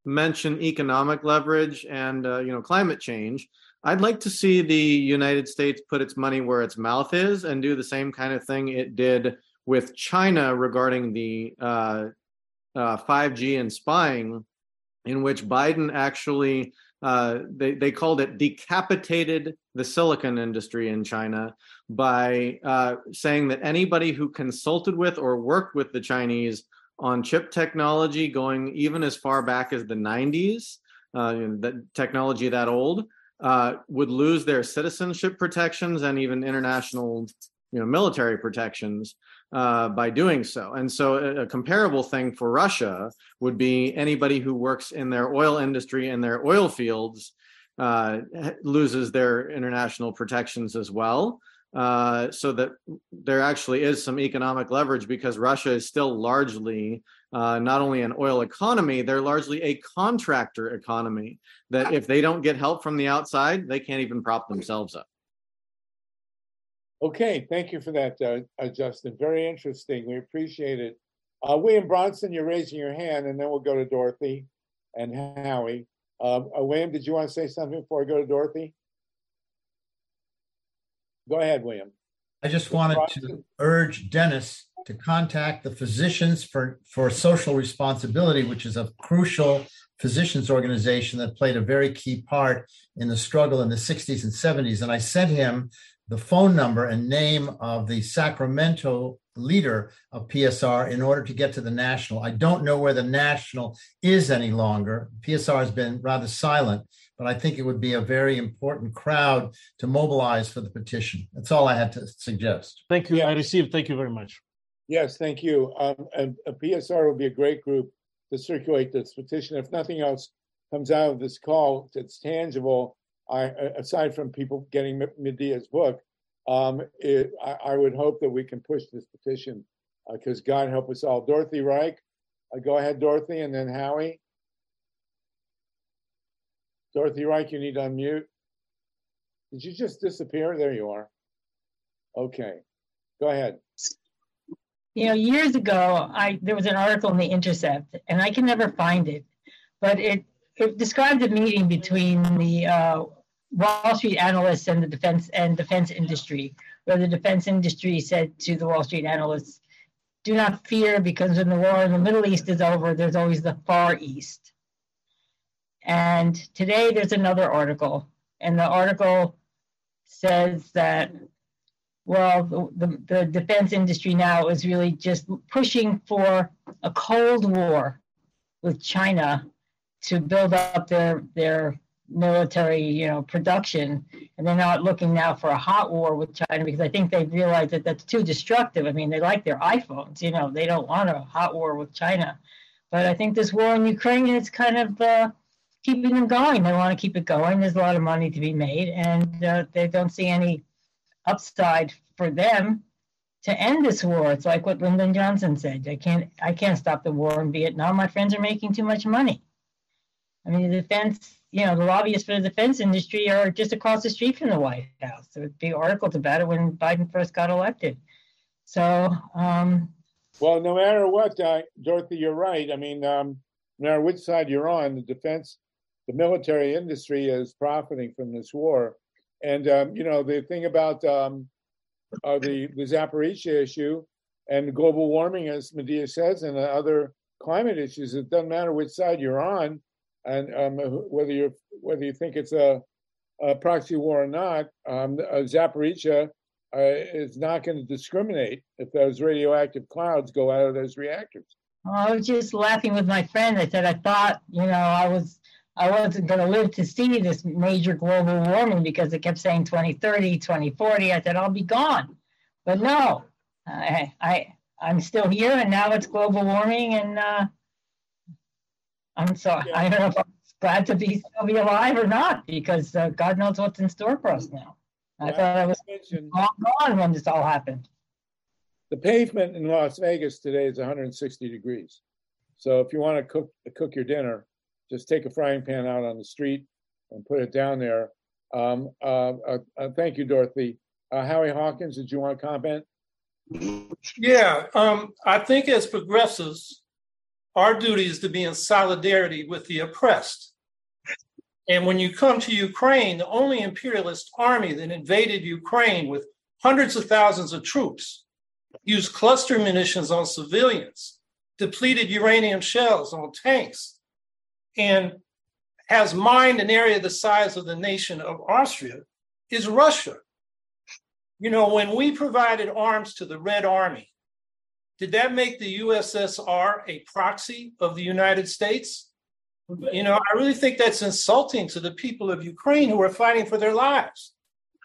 Mention economic leverage and uh, you know climate change. I'd like to see the United States put its money where its mouth is and do the same kind of thing it did with China regarding the uh, uh, 5G and spying, in which Biden actually uh, they they called it decapitated the silicon industry in China by uh, saying that anybody who consulted with or worked with the Chinese on chip technology, going even as far back as the 90s, uh, that technology that old, uh, would lose their citizenship protections and even international, you know, military protections uh, by doing so. And so, a, a comparable thing for Russia would be anybody who works in their oil industry and their oil fields uh, loses their international protections as well. Uh, so that there actually is some economic leverage because Russia is still largely uh, not only an oil economy, they're largely a contractor economy. That if they don't get help from the outside, they can't even prop themselves up. Okay, thank you for that, uh, uh, Justin. Very interesting. We appreciate it. Uh, William Bronson, you're raising your hand, and then we'll go to Dorothy and Howie. Uh, William, did you want to say something before I go to Dorothy? Go ahead, William. I just wanted to urge Denys to contact the Physicians for, for Social Responsibility, which is a crucial physicians organization that played a very key part in the struggle in the 60s and 70s. And I sent him the phone number and name of the Sacramento leader of PSR in order to get to the national. I don't know where the national is any longer. PSR has been rather silent, but I think it would be a very important crowd to mobilize for the petition. That's all I had to suggest. Thank you. Yeah. I received. Thank you very much. Yes, thank you. Um, and a PSR would be a great group to circulate this petition. If nothing else comes out of this call that's tangible, I, aside from people getting Medea's book, um, it, I, I would hope that we can push this petition because God help us all. Dorothy Reik, uh, go ahead, Dorothy, and then Howie. Dorothy Reik, you need to unmute. Did you just disappear? There you are. Okay, go ahead. You know, years ago, I there was an article in the Intercept, and I can never find it, but it it described a meeting between the uh, Wall Street analysts and the defense and defense industry, where the defense industry said to the Wall Street analysts, "Do not fear, because when the war in the Middle East is over, there's always the Far East." And today there's another article, and the article says that well, the, the, the defense industry now is really just pushing for a Cold War with China to build up their their military, you know, production, and they're not looking now for a hot war with China because I think they've realized that that's too destructive. I mean, they like their iPhones, you know, they don't want a hot war with China, but I think this war in Ukraine is kind of uh, keeping them going. They want to keep it going. There's a lot of money to be made, and uh, they don't see any upside for them to end this war. It's like what Lyndon Johnson said. I can't I can't stop the war in Vietnam. My friends are making too much money. I mean the defense, you know, the lobbyists for the defense industry are just across the street from the White House. There would be articles about it when Biden first got elected. So um Well, no matter what, uh, Dorothy, you're right. I mean, um, no matter which side you're on, the defense, the military industry is profiting from this war. And um, you know, the thing about um, uh, the the Zaporizhzhia issue and global warming, as Medea says, and the other climate issues, it doesn't matter which side you're on, and um, whether you're whether you think it's a, a proxy war or not. Um, uh, Zaporizhzhia uh, is not going to discriminate if those radioactive clouds go out of those reactors. I was just laughing with my friend. I said I thought, you know, I was I wasn't going to live to see this major global warming because it kept saying 2030, 2040. I said I'll be gone, but no, I, I I'm still here, and now it's global warming, and uh, I'm so I don't know if I'm glad to be still be alive or not because uh, God knows what's in store for us now. I thought I was long gone when this all happened. The pavement in Las Vegas today is 160 degrees. So if you want to cook cook your dinner, just take a frying pan out on the street and put it down there. Um, uh, uh, uh, thank you, Dorothy. Uh, Howie Hawkins, did you want to comment? Yeah, um, I think as progressives, our duty is to be in solidarity with the oppressed. And when you come to Ukraine, the only imperialist army that invaded Ukraine with hundreds of thousands of troops used cluster munitions on civilians, depleted uranium shells on tanks, and has mined an area the size of the nation of Austria is Russia. You know, when we provided arms to the Red Army, did that make the USSR a proxy of the United States? You know, I really think that's insulting to the people of Ukraine who are fighting for their lives.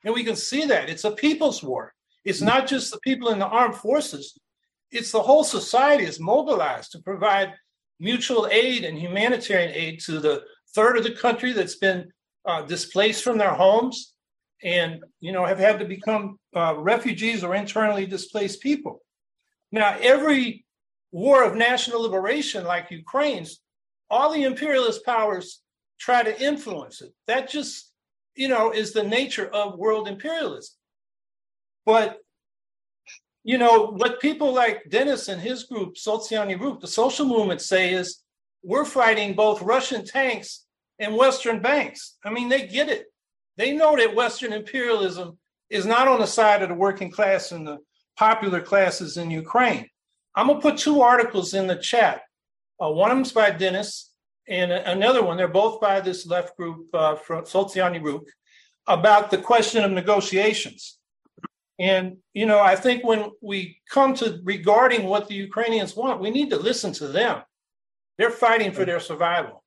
And we can see that it's a people's war. It's not just the people in the armed forces, it's the whole society is mobilized to provide mutual aid and humanitarian aid to the third of the country that's been uh, displaced from their homes and you know have had to become uh, refugees or internally displaced people now every war of national liberation like Ukraine's, all the imperialist powers try to influence it. That just, you know, is the nature of world imperialism. But you know, what people like Denys and his group, Sotsialnyi Rukh, the social movement say is we're fighting both Russian tanks and Western banks. I mean, they get it. They know that Western imperialism is not on the side of the working class and the popular classes in Ukraine. I'm gonna put two articles in the chat. Uh, one of them's by Denys, and another one. They're both by this left group uh, from Sotsialnyi Rukh about the question of negotiations. And, you know, I think when we come to regarding what the Ukrainians want, we need to listen to them. They're fighting for their survival.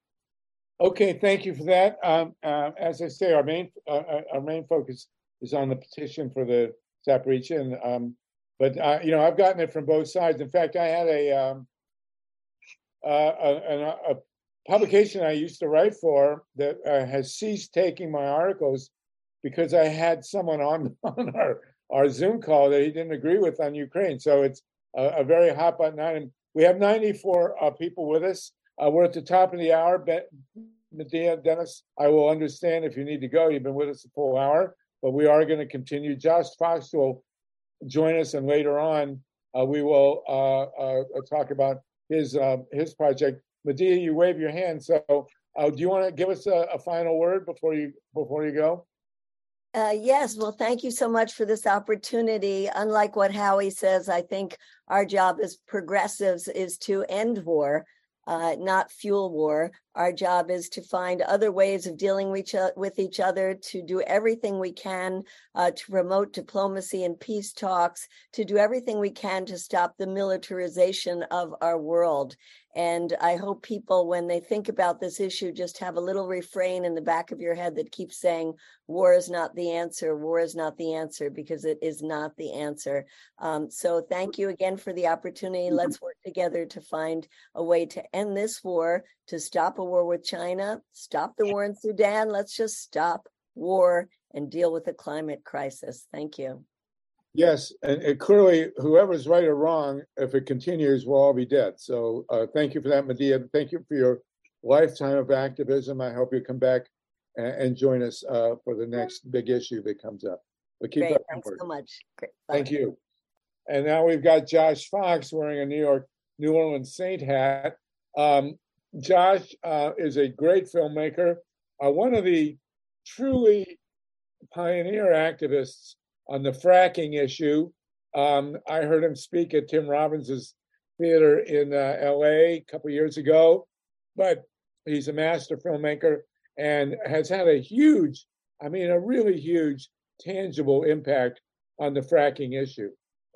Okay, thank you for that. Um, uh, as I say, our main uh, uh our main focus is on the petition for the Zaporizhzhia, um, but uh, you know I've gotten it from both sides. In fact, I had a um, uh, a, a, publication I used to write for that uh, has ceased taking my articles because I had someone on *laughs* on our our Zoom call that he didn't agree with on Ukraine. So it's a, a very hot button item. We have 94 uh, people with us. Uh, we're at the top of the hour. Ben, Medea, Denys, I will understand if you need to go. You've been with us a full hour, but we are going to continue. Josh Fox will join us, and later on, uh, we will uh, uh, talk about his uh, his project. Medea, you wave your hand. So, do you want to give us a, a final word before you before you go? Uh, yes, well, thank you so much for this opportunity. Unlike what Howie says, I think our job as progressives is to end war, uh, not fuel war. Our job is to find other ways of dealing with each other, to do everything we can uh, to promote diplomacy and peace talks, to do everything we can to stop the militarization of our world. And I hope people, when they think about this issue, just have a little refrain in the back of your head that keeps saying, war is not the answer, war is not the answer, because it is not the answer. Um, so thank you again for the opportunity. Mm-hmm. Let's work together to find a way to end this war, to stop a war with China, stop the war in Sudan. Let's just stop war and deal with the climate crisis. Thank you. Yes, and, and clearly, whoever's right or wrong, if it continues, we'll all be dead. So, uh, thank you for that, Medea. Thank you for your lifetime of activism. I hope you come back and, and join us uh, for the next big issue that comes up. But keep Great, up thanks so much. Great. Thank you. And now we've got Josh Fox wearing a New York, New Orleans Saint hat. Um, Josh uh, is a great filmmaker, uh, one of the truly pioneer activists on the fracking issue. Um, I heard him speak at Tim Robbins's theater in uh, LA a couple years ago, but he's a master filmmaker and has had a huge, I mean, a really huge, tangible impact on the fracking issue.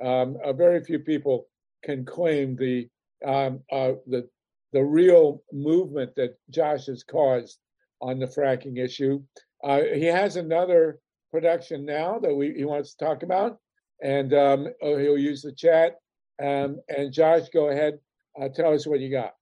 Um, very few people can claim the um, uh, the the real movement that Josh has caused on the fracking issue. Uh, he has another production now that we he wants to talk about, and um, oh, he'll use the chat. Um, and Josh, go ahead, uh, tell us what you got.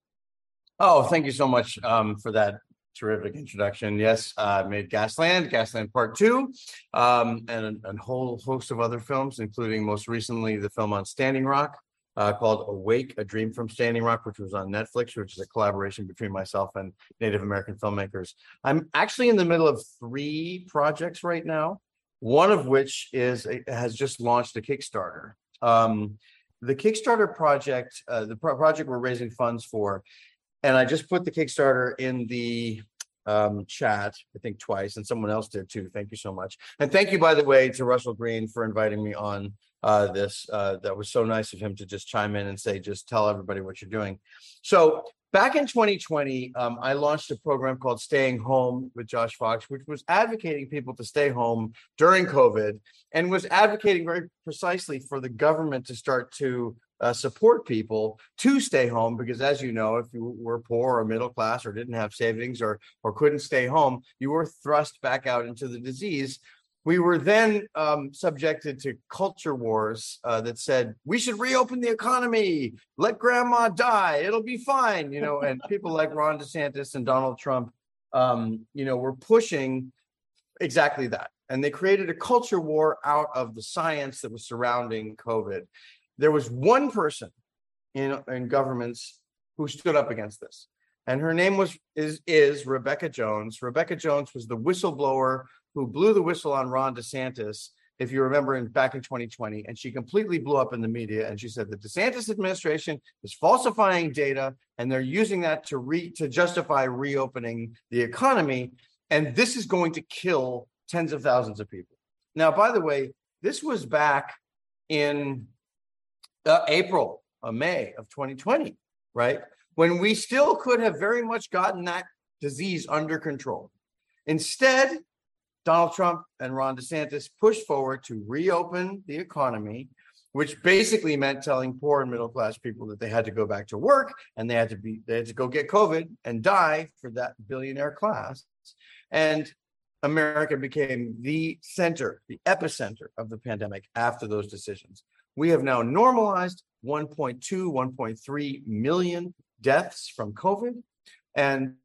Oh, thank you so much um, for that terrific introduction. Yes, I uh, made Gasland, Gasland Part Two, um, and a, whole host of other films, including most recently the film on Standing Rock, uh, called Awake, A Dream from Standing Rock, which was on Netflix, which is a collaboration between myself and Native American filmmakers. I'm actually in the middle of three projects right now, one of which is has just launched a Kickstarter. Um, the Kickstarter project, uh, the pro- project we're raising funds for, and I just put the Kickstarter in the um, chat, I think twice, and someone else did too. Thank you so much. And thank you, by the way, to Russell Green for inviting me on uh, this. Uh, that was so nice of him to just chime in and say, just tell everybody what you're doing. So back in 2020, um, I launched a program called Staying Home with Josh Fox, which was advocating people to stay home during COVID and was advocating very precisely for the government to start to uh, support people to stay home because as you know if you were poor or middle class or didn't have savings or or couldn't stay home you were thrust back out into the disease we were then um, subjected to culture wars uh, that said we should reopen the economy, let grandma die, it'll be fine, you know. And people like Ron DeSantis and Donald Trump, um, you know, were pushing exactly that, and they created a culture war out of the science that was surrounding COVID. There was one person in, in governments who stood up against this. And her name was is is Rebekah Jones. Rebekah Jones was the whistleblower who blew the whistle on Ron DeSantis, if you remember, in back in 2020, and she completely blew up in the media. And she said the DeSantis administration is falsifying data, and they're using that to re to justify reopening the economy. And this is going to kill tens of thousands of people. Now, by the way, this was back in uh, April, uh, May of 2020, right? When we still could have very much gotten that disease under control. Instead, Donald Trump and Ron DeSantis pushed forward to reopen the economy, which basically meant telling poor and middle class people that they had to go back to work and they had to be they had to go get COVID and die for that billionaire class. And America became the center, the epicenter of the pandemic after those decisions. We have now normalized 1.2, 1.3 million deaths from COVID. And,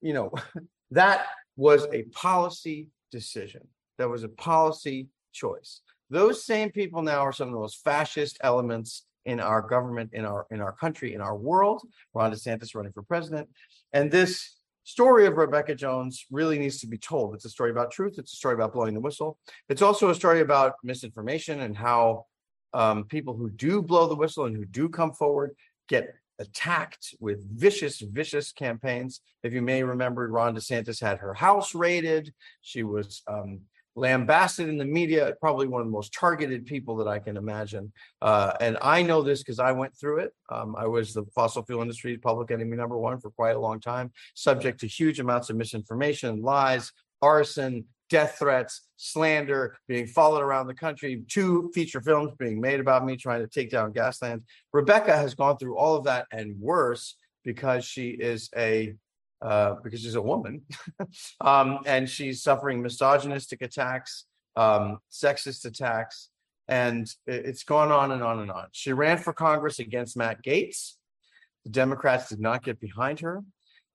you know, *laughs* that was a policy decision. That was a policy choice. Those same people now are some of the most fascist elements in our government, in our in our country, in our world. Ron DeSantis running for president, and this story of Rebekah Jones really needs to be told. It's a story about truth. It's a story about blowing the whistle. It's also a story about misinformation and how um, people who do blow the whistle and who do come forward get attacked with vicious, vicious campaigns. If you may remember, Ron DeSantis had her house raided. She was um, lambasted in the media, probably one of the most targeted people that I can imagine. Uh, and I know this because I went through it. Um, I was the fossil fuel industry's public enemy number one for quite a long time, subject to huge amounts of misinformation, lies, arson, death threats, slander, being followed around the country, two feature films being made about me trying to take down Gasland. Rebekah has gone through all of that and worse because she is a uh, because she's a woman, *laughs* um, and she's suffering misogynistic attacks, um, sexist attacks, and it's gone on and on and on. She ran for Congress against Matt Gaetz. The Democrats did not get behind her.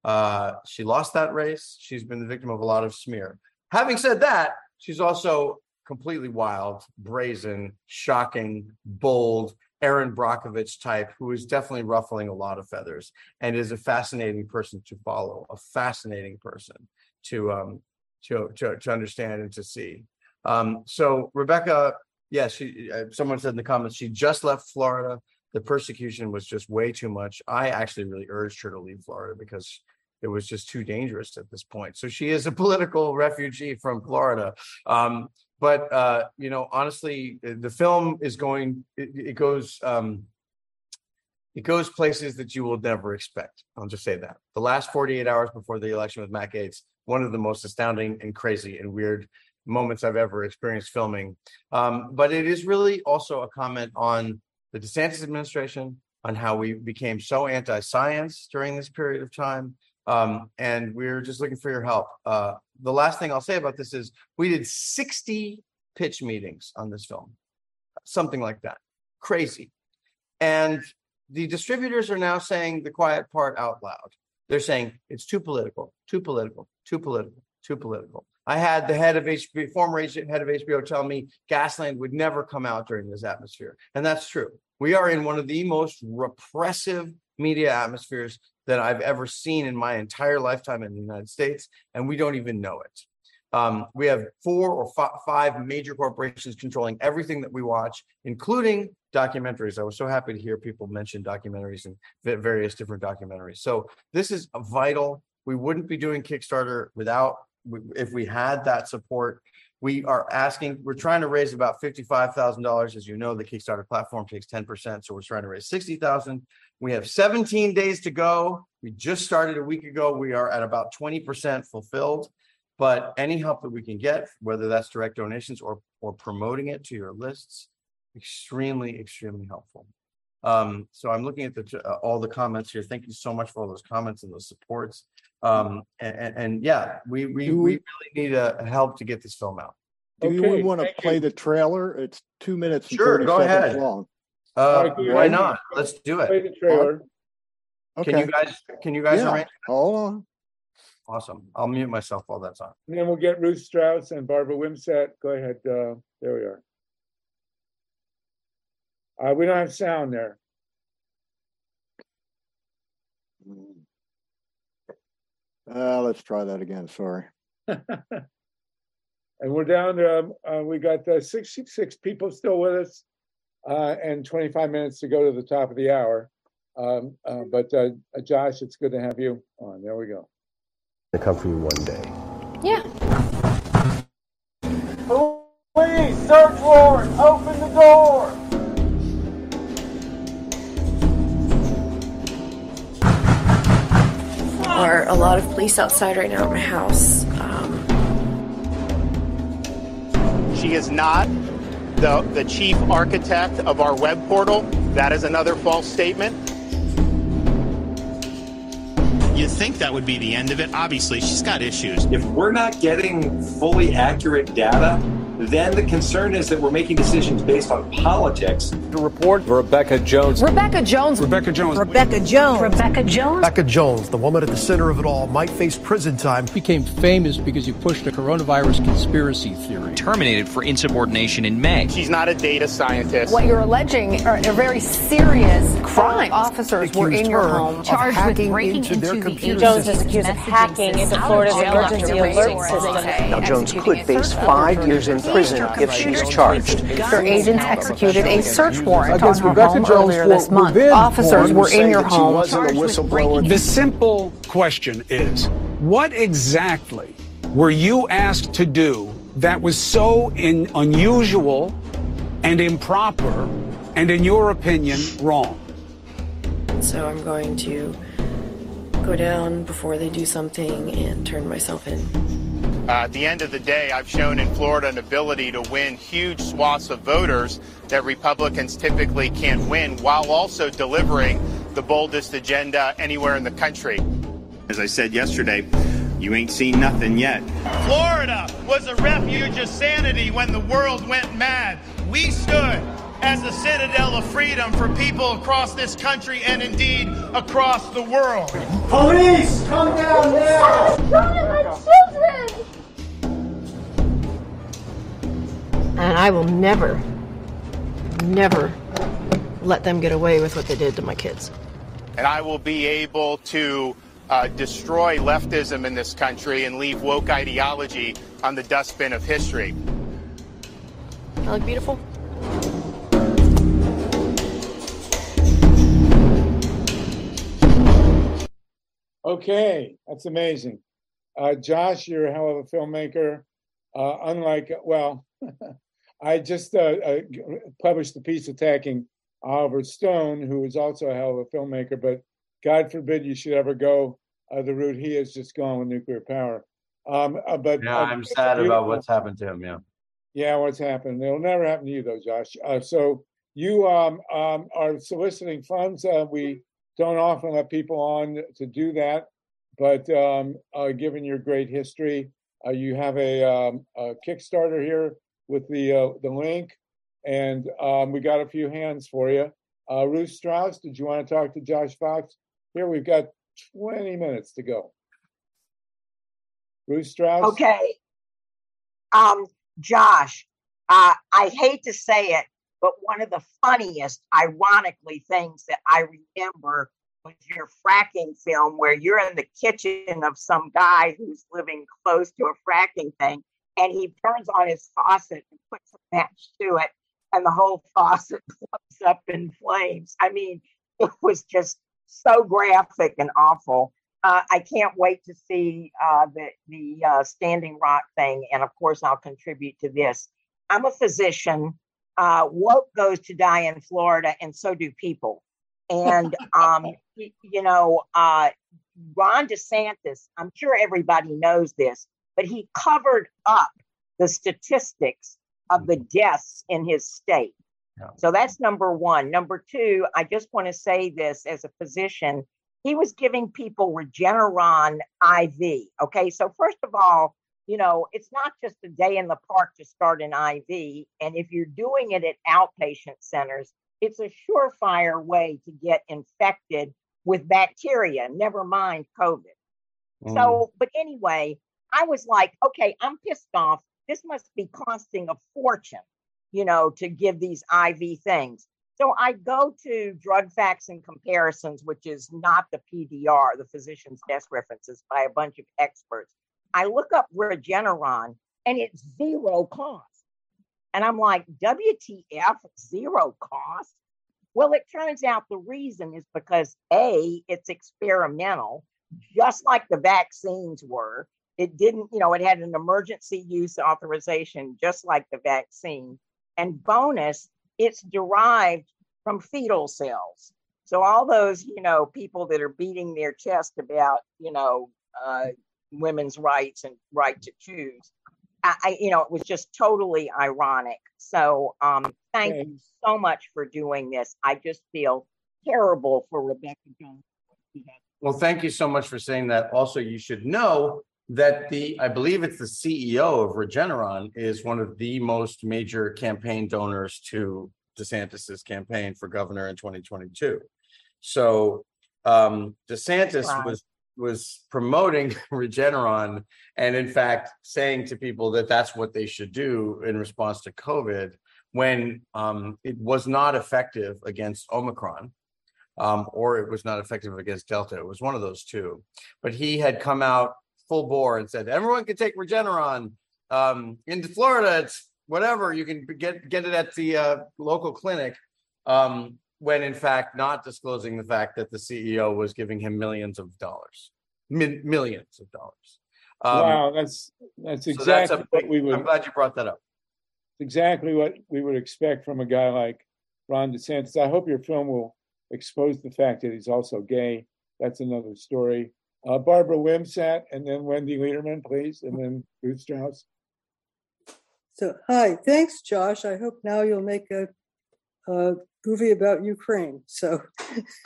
Uh, she lost that race. She's been the victim of a lot of smear. Having said that, she's also completely wild, brazen, shocking, bold, Erin Brockovich type, who is definitely ruffling a lot of feathers and is a fascinating person to follow, a fascinating person to um to to, to understand and to see. Um, so Rebekah, yes, yeah, she uh, someone said in the comments she just left Florida. The persecution was just way too much. I actually really urged her to leave Florida because it was just too dangerous at this point. So she is a *laughs* political refugee from Florida. Um, but uh, you know, honestly, the film is going. It, it goes. Um, it goes places that you will never expect. I'll just say that. The last 48 hours before the election with Matt Gaetz, one of the most astounding and crazy and weird moments I've ever experienced filming. Um, but it is really also a comment on the DeSantis administration, on how we became so anti-science during this period of time, um, and we're just looking for your help. Uh, the last thing I'll say about this is we did 60 pitch meetings on this film, something like that. Crazy. And the distributors are now saying the quiet part out loud. They're saying it's too political, too political, too political, too political. I had the head of HBO, former head of HBO, tell me Gasland would never come out during this atmosphere, and that's true. We are in one of the most repressive media atmospheres that I've ever seen in my entire lifetime in the United States, and we don't even know it. Um, we have four or five major corporations controlling everything that we watch, including documentaries. I was so happy to hear people mention documentaries and various different documentaries. So this is vital. We wouldn't be doing Kickstarter without if we had that support. We are asking, we're trying to raise about $55,000. As you know, the Kickstarter platform takes 10%. So we're trying to raise 60,000. We have 17 days to go. We just started a week ago. We are at about 20% fulfilled. But any help that we can get, whether that's direct donations or or promoting it to your lists, extremely, extremely helpful. Um, so I'm looking at the uh, all the comments here. Thank you so much for all those comments and those supports. Um, and, and, and yeah, we we, we really need a, a help to get this film out. Do Okay, you want to play you. the trailer? It's two minutes and Sure, 30 go seconds ahead. long. Uh, why not? Let's do it. Play the trailer. Okay. Can you guys? Can you guys yeah. arrange? Hold on. Awesome. I'll mute myself while that's on. And then we'll get Ruth Strauss and Barbara Wimsett. Go ahead. Uh, there we are. Uh, we don't have sound there. Uh, let's try that again. Sorry. *laughs* and we're down to, um, uh, we got uh, 66 people still with us uh, and 25 minutes to go to the top of the hour. Um, uh, but uh, uh, Josh, it's good to have you on. There we go. To come for you one day. Yeah. Please, search warrant, open the door. are a lot of police outside right now at my house. Um, She is not the, the chief architect of our web portal. That is another false statement. You think that would be the end of it? Obviously, she's got issues. If we're not getting fully accurate data, then the concern is that we're making decisions based on politics. To report Rebekah Jones. Rebekah Jones. Rebekah Jones. Rebekah Jones. Rebekah Jones. Rebekah Jones, the woman at the center of it all, might face prison time. Became famous because you pushed a coronavirus conspiracy theory. Terminated for insubordination in May. She's not a data scientist. What you're alleging are a very serious crime. Officers were in your home charged with breaking into, their computer Jones is accused of hacking into Florida's emergency alert system. Now Jones could face five years in prison if she's charged. Her agents executed a search warrant on her home earlier this month. Officers were in your home. The simple question is, what exactly were you asked to do that was so in, unusual and improper and in your opinion wrong? so I'm going to go down before they do something and turn myself in. Uh, at the end of the day, I've shown in Florida an ability to win huge swaths of voters that Republicans typically can't win while also delivering the boldest agenda anywhere in the country. As I said yesterday, you ain't seen nothing yet. Florida was a refuge of sanity when the world went mad. We stood as a citadel of freedom for people across this country and indeed across the world. Police, come down now. my children. And I will never, never let them get away with what they did to my kids. And I will be able to uh, destroy leftism in this country and leave woke ideology on the dustbin of history. I look beautiful. Okay, that's amazing. Uh, Josh, you're a hell of a filmmaker. Uh, unlike, well, *laughs* I just uh, uh, published a piece attacking Oliver Stone, who is also a hell of a filmmaker, but God forbid you should ever go uh, the route he has just gone with nuclear power. Um, uh, but Yeah, I'm sad about what's happened to him. Yeah. Yeah, what's happened? It'll never happen to you though, Josh. Uh, so you um, um, are soliciting funds. Uh, we don't often let people on to do that, but um, uh, given your great history, uh, you have a, um, a Kickstarter here with the uh, the link, and um, we got a few hands for you. Uh, Ruth Strauss, did you want to talk to Josh Fox? Here, we've got 20 minutes to go. Ruth Strauss. Okay. Um, Josh, uh, I hate to say it, but one of the funniest, ironically, things that I remember was your fracking film where you're in the kitchen of some guy who's living close to a fracking thing and he turns on his faucet and puts a match to it and the whole faucet *laughs* blows up in flames. I mean, *laughs* it was just so graphic and awful. Uh, I can't wait to see uh, the the uh, Standing Rock thing, and of course, I'll contribute to this. I'm a physician. Uh, woke goes to die in Florida, and so do people. And *laughs* um, y- you know, uh, Ron DeSantis. I'm sure everybody knows this, but he covered up the statistics of the mm-hmm. deaths in his state. So that's number one. Number two, I just want to say this as a physician, he was giving people Regeneron IV. Okay. So, first of all, you know, it's not just a day in the park to start an IV. And if you're doing it at outpatient centers, it's a surefire way to get infected with bacteria, never mind COVID. So, mm. but anyway, I was like, okay, I'm pissed off. This must be costing a fortune, you know, to give these IV things. So I go to drug facts and comparisons, which is not the PDR, the physician's desk references by a bunch of experts. I look up Regeneron and it's zero cost. And I'm like, WTF, zero cost? Well, it turns out the reason is because A, it's experimental, just like the vaccines were. It didn't, you know, it had an emergency use authorization, just like the vaccine. And bonus, it's derived from fetal cells. So all those, you know, people that are beating their chest about, you know, uh, women's rights and right to choose, I, I, you know, it was just totally ironic. So um, thank okay. you so much for doing this. I just feel terrible for Rebekah Jones. Well, thank you so much for saying that. Also, you should know that the I believe it's the CEO of Regeneron is one of the most major campaign donors to DeSantis's campaign for governor in 2022. So um, DeSantis wow. was was promoting *laughs* Regeneron and in fact saying to people that that's what they should do in response to COVID when um, it was not effective against Omicron. Um, or it was not effective against Delta. It was one of those two. But he had come out full bore and said everyone can take Regeneron. Um, into Florida, it's whatever you can get get it at the uh, local clinic. Um, when in fact not disclosing the fact that the CEO was giving him millions of dollars, mi- millions of dollars. Um, wow, that's that's exactly so that's what we would. I'm glad you brought that up. Exactly what we would expect from a guy like Ron DeSantis. I hope your film will expose the fact that he's also gay. That's another story. Uh, Barbara Wimsatt, and then Wendi Lederman, please, and then Ruth Strauss. So, hi, thanks, Josh. I hope now you'll make a, a movie about Ukraine. So, *laughs*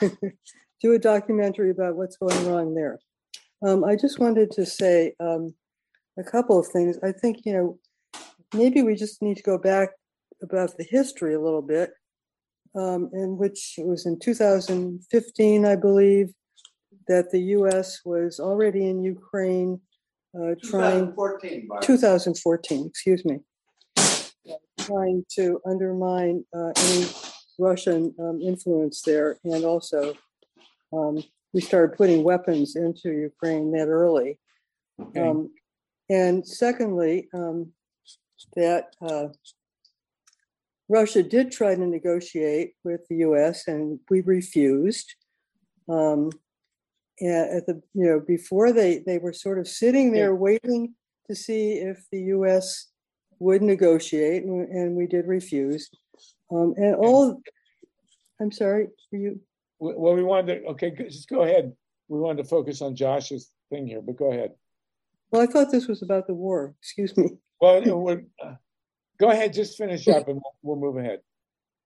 do a documentary about what's going wrong there. Um, I just wanted to say um, a couple of things. I think, you know, maybe we just need to go back about the history a little bit, um, in which it was in 2015, I believe, that the US was already in Ukraine uh, trying. 2014. 2014, excuse me trying to undermine uh, any Russian um, influence there. And also, um, we started putting weapons into Ukraine that early. Okay. Um, and secondly, um, that uh, Russia did try to negotiate with the U.S. and we refused. Um, at the you know before they they were sort of sitting there waiting to see if the U.S would negotiate, and we did refuse. Um, and all, I'm sorry, for you. Well, we wanted to, okay, just go ahead. We wanted to focus on Josh's thing here, but go ahead. Well, I thought this was about the war. Excuse me. Well, *laughs* uh, go ahead, just finish up and we'll, we'll move ahead.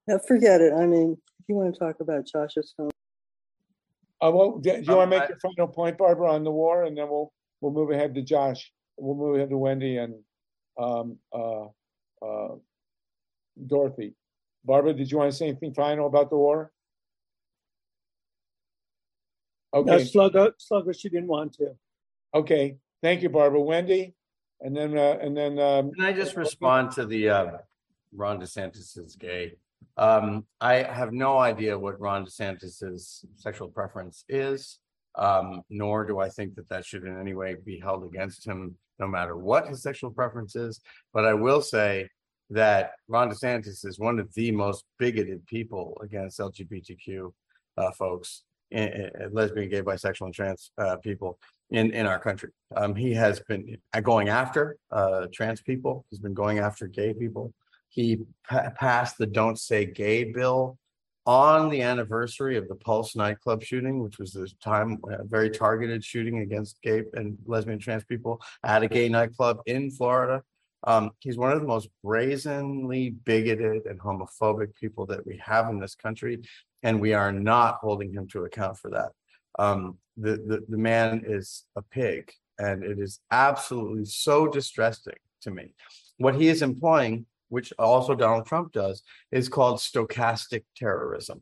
Now, forget it. I mean, if you want to talk about Josh's film. Uh, well, do you want to make your final point, Barbara, on the war, and then we'll we'll move ahead to Josh. We'll move ahead to Wendi and um, uh, uh, Dorothy. Barbara, did you want to say anything final about the war? Okay. No, slugger, slugger, she didn't want to. Okay, thank you, Barbara. Wendi, and then uh, and then. Um, Can I just respond to the uh, Ron DeSantis is gay? Um, I have no idea what Ron DeSantis's sexual preference is, um, nor do I think that that should in any way be held against him no matter what his sexual preference is. But I will say that Ron DeSantis is one of the most bigoted people against LGBTQ uh, folks, in, in, lesbian, gay, bisexual, and trans uh, people in, in our country. Um, he has been going after uh, trans people. He's been going after gay people. He pa- passed the "Don't Say Gay" bill on the anniversary of the Pulse nightclub shooting, which was this time a very targeted shooting against gay and lesbian trans people at a gay nightclub in Florida. Um, he's one of the most brazenly bigoted and homophobic people that we have in this country, and we are not holding him to account for that. Um, the, the the man is a pig, and it is absolutely so distressing to me. What he is employing which also Donald Trump does, is called stochastic terrorism.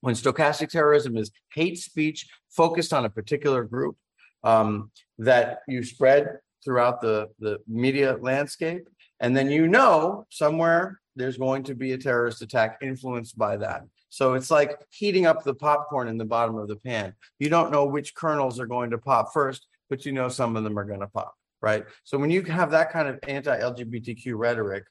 When stochastic terrorism is hate speech focused on a particular group um, that you spread throughout the, the media landscape, and then you know somewhere there's going to be a terrorist attack influenced by that. So it's like heating up the popcorn in the bottom of the pan. You don't know which kernels are going to pop first, but you know some of them are going to pop, right? So when you have that kind of anti-LGBTQ rhetoric,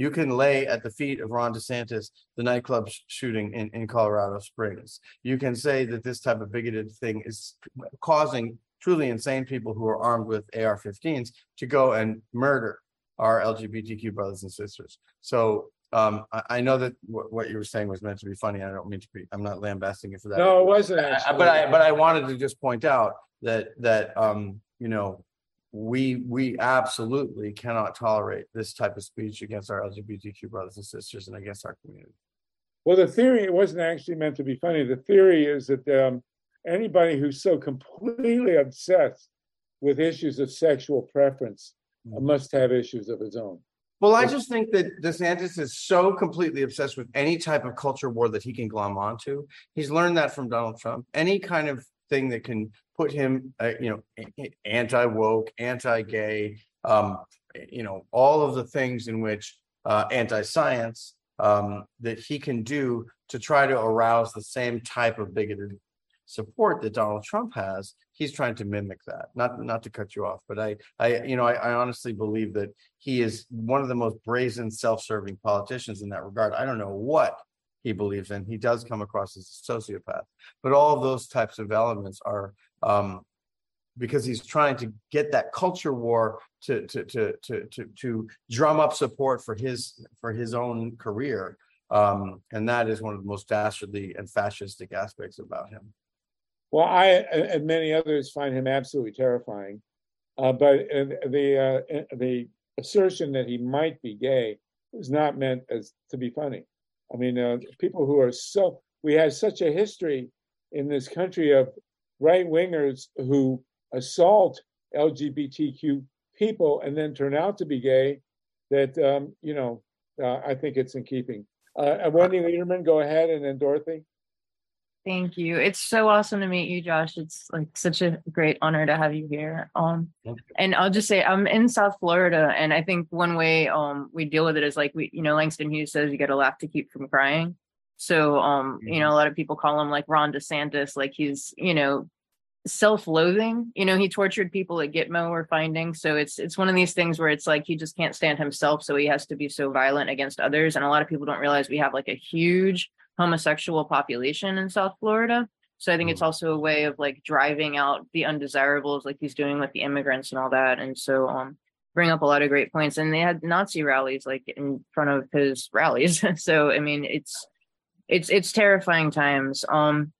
you can lay at the feet of Ron DeSantis the nightclub sh- shooting in, in Colorado Springs. You can say that this type of bigoted thing is causing truly insane people who are armed with AR-15s to go and murder our LGBTQ brothers and sisters. So um, I, I know that what, what you were saying was meant to be funny. I don't mean to be. I'm not lambasting you for that. No, it wasn't I- I- actually. But I, but I wanted to just point out that, that, um, you know, we, we absolutely cannot tolerate this type of speech against our LGBTQ brothers and sisters and against our community. Well, the theory, it wasn't actually meant to be funny. The theory is that um, anybody who's so completely obsessed with issues of sexual preference must have issues of his own. Well, I just think that DeSantis is so completely obsessed with any type of culture war that he can glom onto. He's learned that from Donald Trump. Any kind of thing that can put him, uh, you know, a- a- anti-woke, anti-gay, um, you know, all of the things in which uh, anti-science um, that he can do to try to arouse the same type of bigoted support that Donald Trump has, he's trying to mimic that. Not not to cut you off, but I I you know I, I honestly believe that he is one of the most brazen, self-serving politicians in that regard. I don't know what he believes in. He does come across as a sociopath, but all of those types of elements are um, because he's trying to get that culture war to to to to to, to drum up support for his for his own career. Um, and that is one of the most dastardly and fascistic aspects about him. Well, I and many others find him absolutely terrifying. Uh, but the uh, the assertion that he might be gay was not meant as to be funny. I mean, uh, people who are so we have such a history in this country of right wingers who assault LGBTQ people and then turn out to be gay. That um, you know, uh, I think it's in keeping. Uh, Wendi Lederman, go ahead, and then Dorothy. Thank you. It's so awesome to meet you, Josh. It's like such a great honor to have you here. Um, and I'll just say I'm in South Florida, and I think one way um we deal with it is like we, you know, Langston Hughes says you got to laugh to keep from crying. So um, you know, a lot of people call him like Ron DeSantis, like he's you know self-loathing. You know, he tortured people at Gitmo. We're finding, so it's it's one of these things where it's like he just can't stand himself, so he has to be so violent against others. And a lot of people don't realize we have like a huge homosexual population in South Florida. So I think it's also a way of like driving out the undesirables, like he's doing with the immigrants and all that. And so um bring up a lot of great points. And they had Nazi rallies like in front of his rallies. *laughs* so I mean it's it's it's terrifying times. Um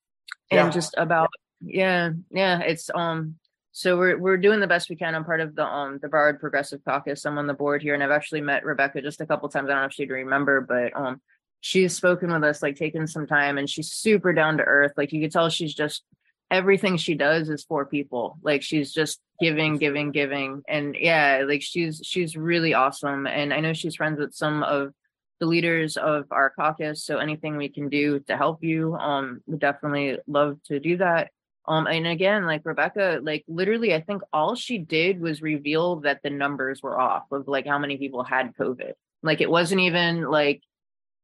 and Yeah. just about yeah, yeah, it's um so we're we're doing the best we can. I'm part of the um the Broward Progressive Caucus. I'm on the board here, and I've actually met Rebekah just a couple times. I don't know if she'd remember, but um she's spoken with us, like taken some time, and she's super down to earth. Like you could tell she's just everything she does is for people. Like she's just giving, giving, giving. And yeah, like she's she's really awesome. And I know she's friends with some of the leaders of our caucus. So anything we can do to help you, um, would definitely love to do that. Um, and again, like Rebekah, like literally, I think all she did was reveal that the numbers were off of like how many people had COVID. Like it wasn't even like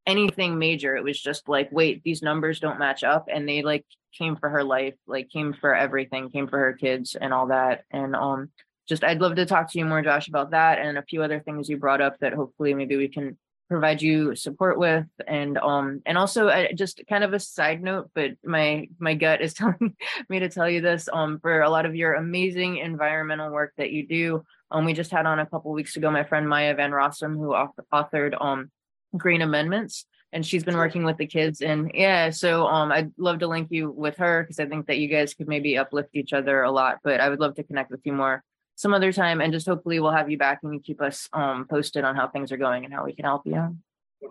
anything major. It was just like, wait, these numbers don't match up. And they like came for her life, like came for everything, came for her kids and all that. And um just I'd love to talk to you more, Josh, about that and a few other things you brought up that hopefully maybe we can provide you support with and um and also just kind of a side note but my my gut is *laughs* telling me to tell you this um for a lot of your amazing environmental work that you do um we just had on a couple weeks ago my friend Maya Van Rossum who authored um green amendments and she's been working with the kids and yeah so um I'd love to link you with her because I think that you guys could maybe uplift each other a lot but I would love to connect with you more some other time and just hopefully we'll have you back and you keep us um posted on how things are going and how we can help you.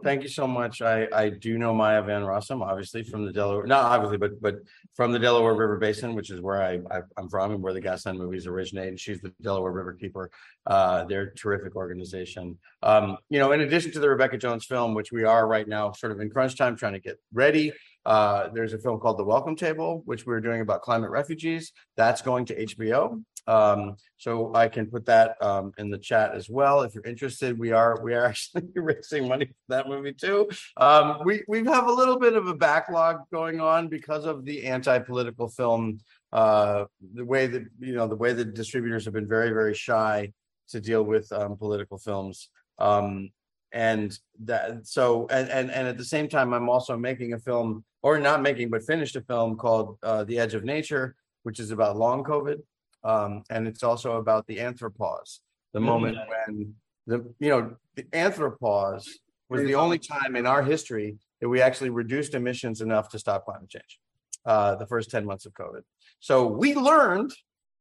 Thank you so much. I, I do know Maya Van Rossum, obviously from the Delaware, not obviously, but, but from the Delaware River Basin, which is where I, I, I'm from and where the Gasland movies originate. And she's the Delaware River Keeper. Uh, they're a terrific organization. Um, you know, in addition to the Rebekah Jones film, which we are right now sort of in crunch time, trying to get ready. Uh, there's a film called The Welcome Table, which we're doing about climate refugees. That's going to HBO. Um, so I can put that um, in the chat as well if you're interested. We are we are *laughs* actually raising money for that movie too. Um, we we have a little bit of a backlog going on because of the anti-political film. Uh, the way that you know the way that distributors have been very very shy to deal with um, political films. Um, and that so and, and and at the same time i'm also making a film or not making but finished a film called uh, the edge of nature which is about long covid. Um, and it's also about the anthropause the moment when the you know the anthropause was the only time in our history that we actually reduced emissions enough to stop climate change uh, the first 10 months of covid. So we learned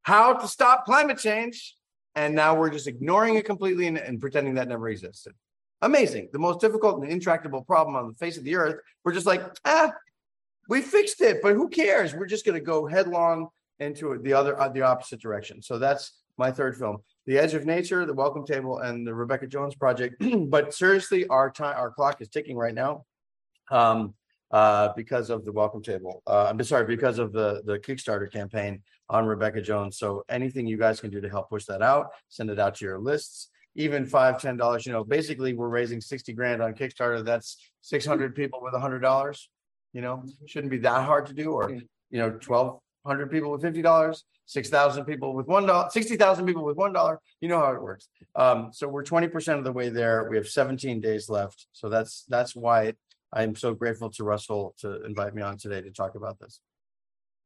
how to stop climate change and now we're just ignoring it completely and, and pretending that never existed Amazing. The most difficult and intractable problem on the face of the earth. We're just like, ah, we fixed it, but who cares? We're just going to go headlong into the other, uh, the opposite direction. So that's my third film, The Edge of Nature, The Welcome Table, and the Rebekah Jones Project. *clears throat* but seriously, our time, our clock is ticking right now. Um, uh, because of the welcome table. Uh, I'm sorry, because of the the Kickstarter campaign on Rebekah Jones. So anything you guys can do to help push that out, send it out to your lists even five, ten dollars, you know, basically we're raising sixty grand on Kickstarter. That's six hundred people with a hundred dollars. You know, shouldn't be that hard to do, or you know, twelve hundred people with fifty dollars, six thousand people with one dollar, sixty thousand people with one dollar. You know how it works. Um, so we're twenty percent of the way there. We have seventeen days left. So that's that's why I'm so grateful to Russell to invite me on today to talk about this.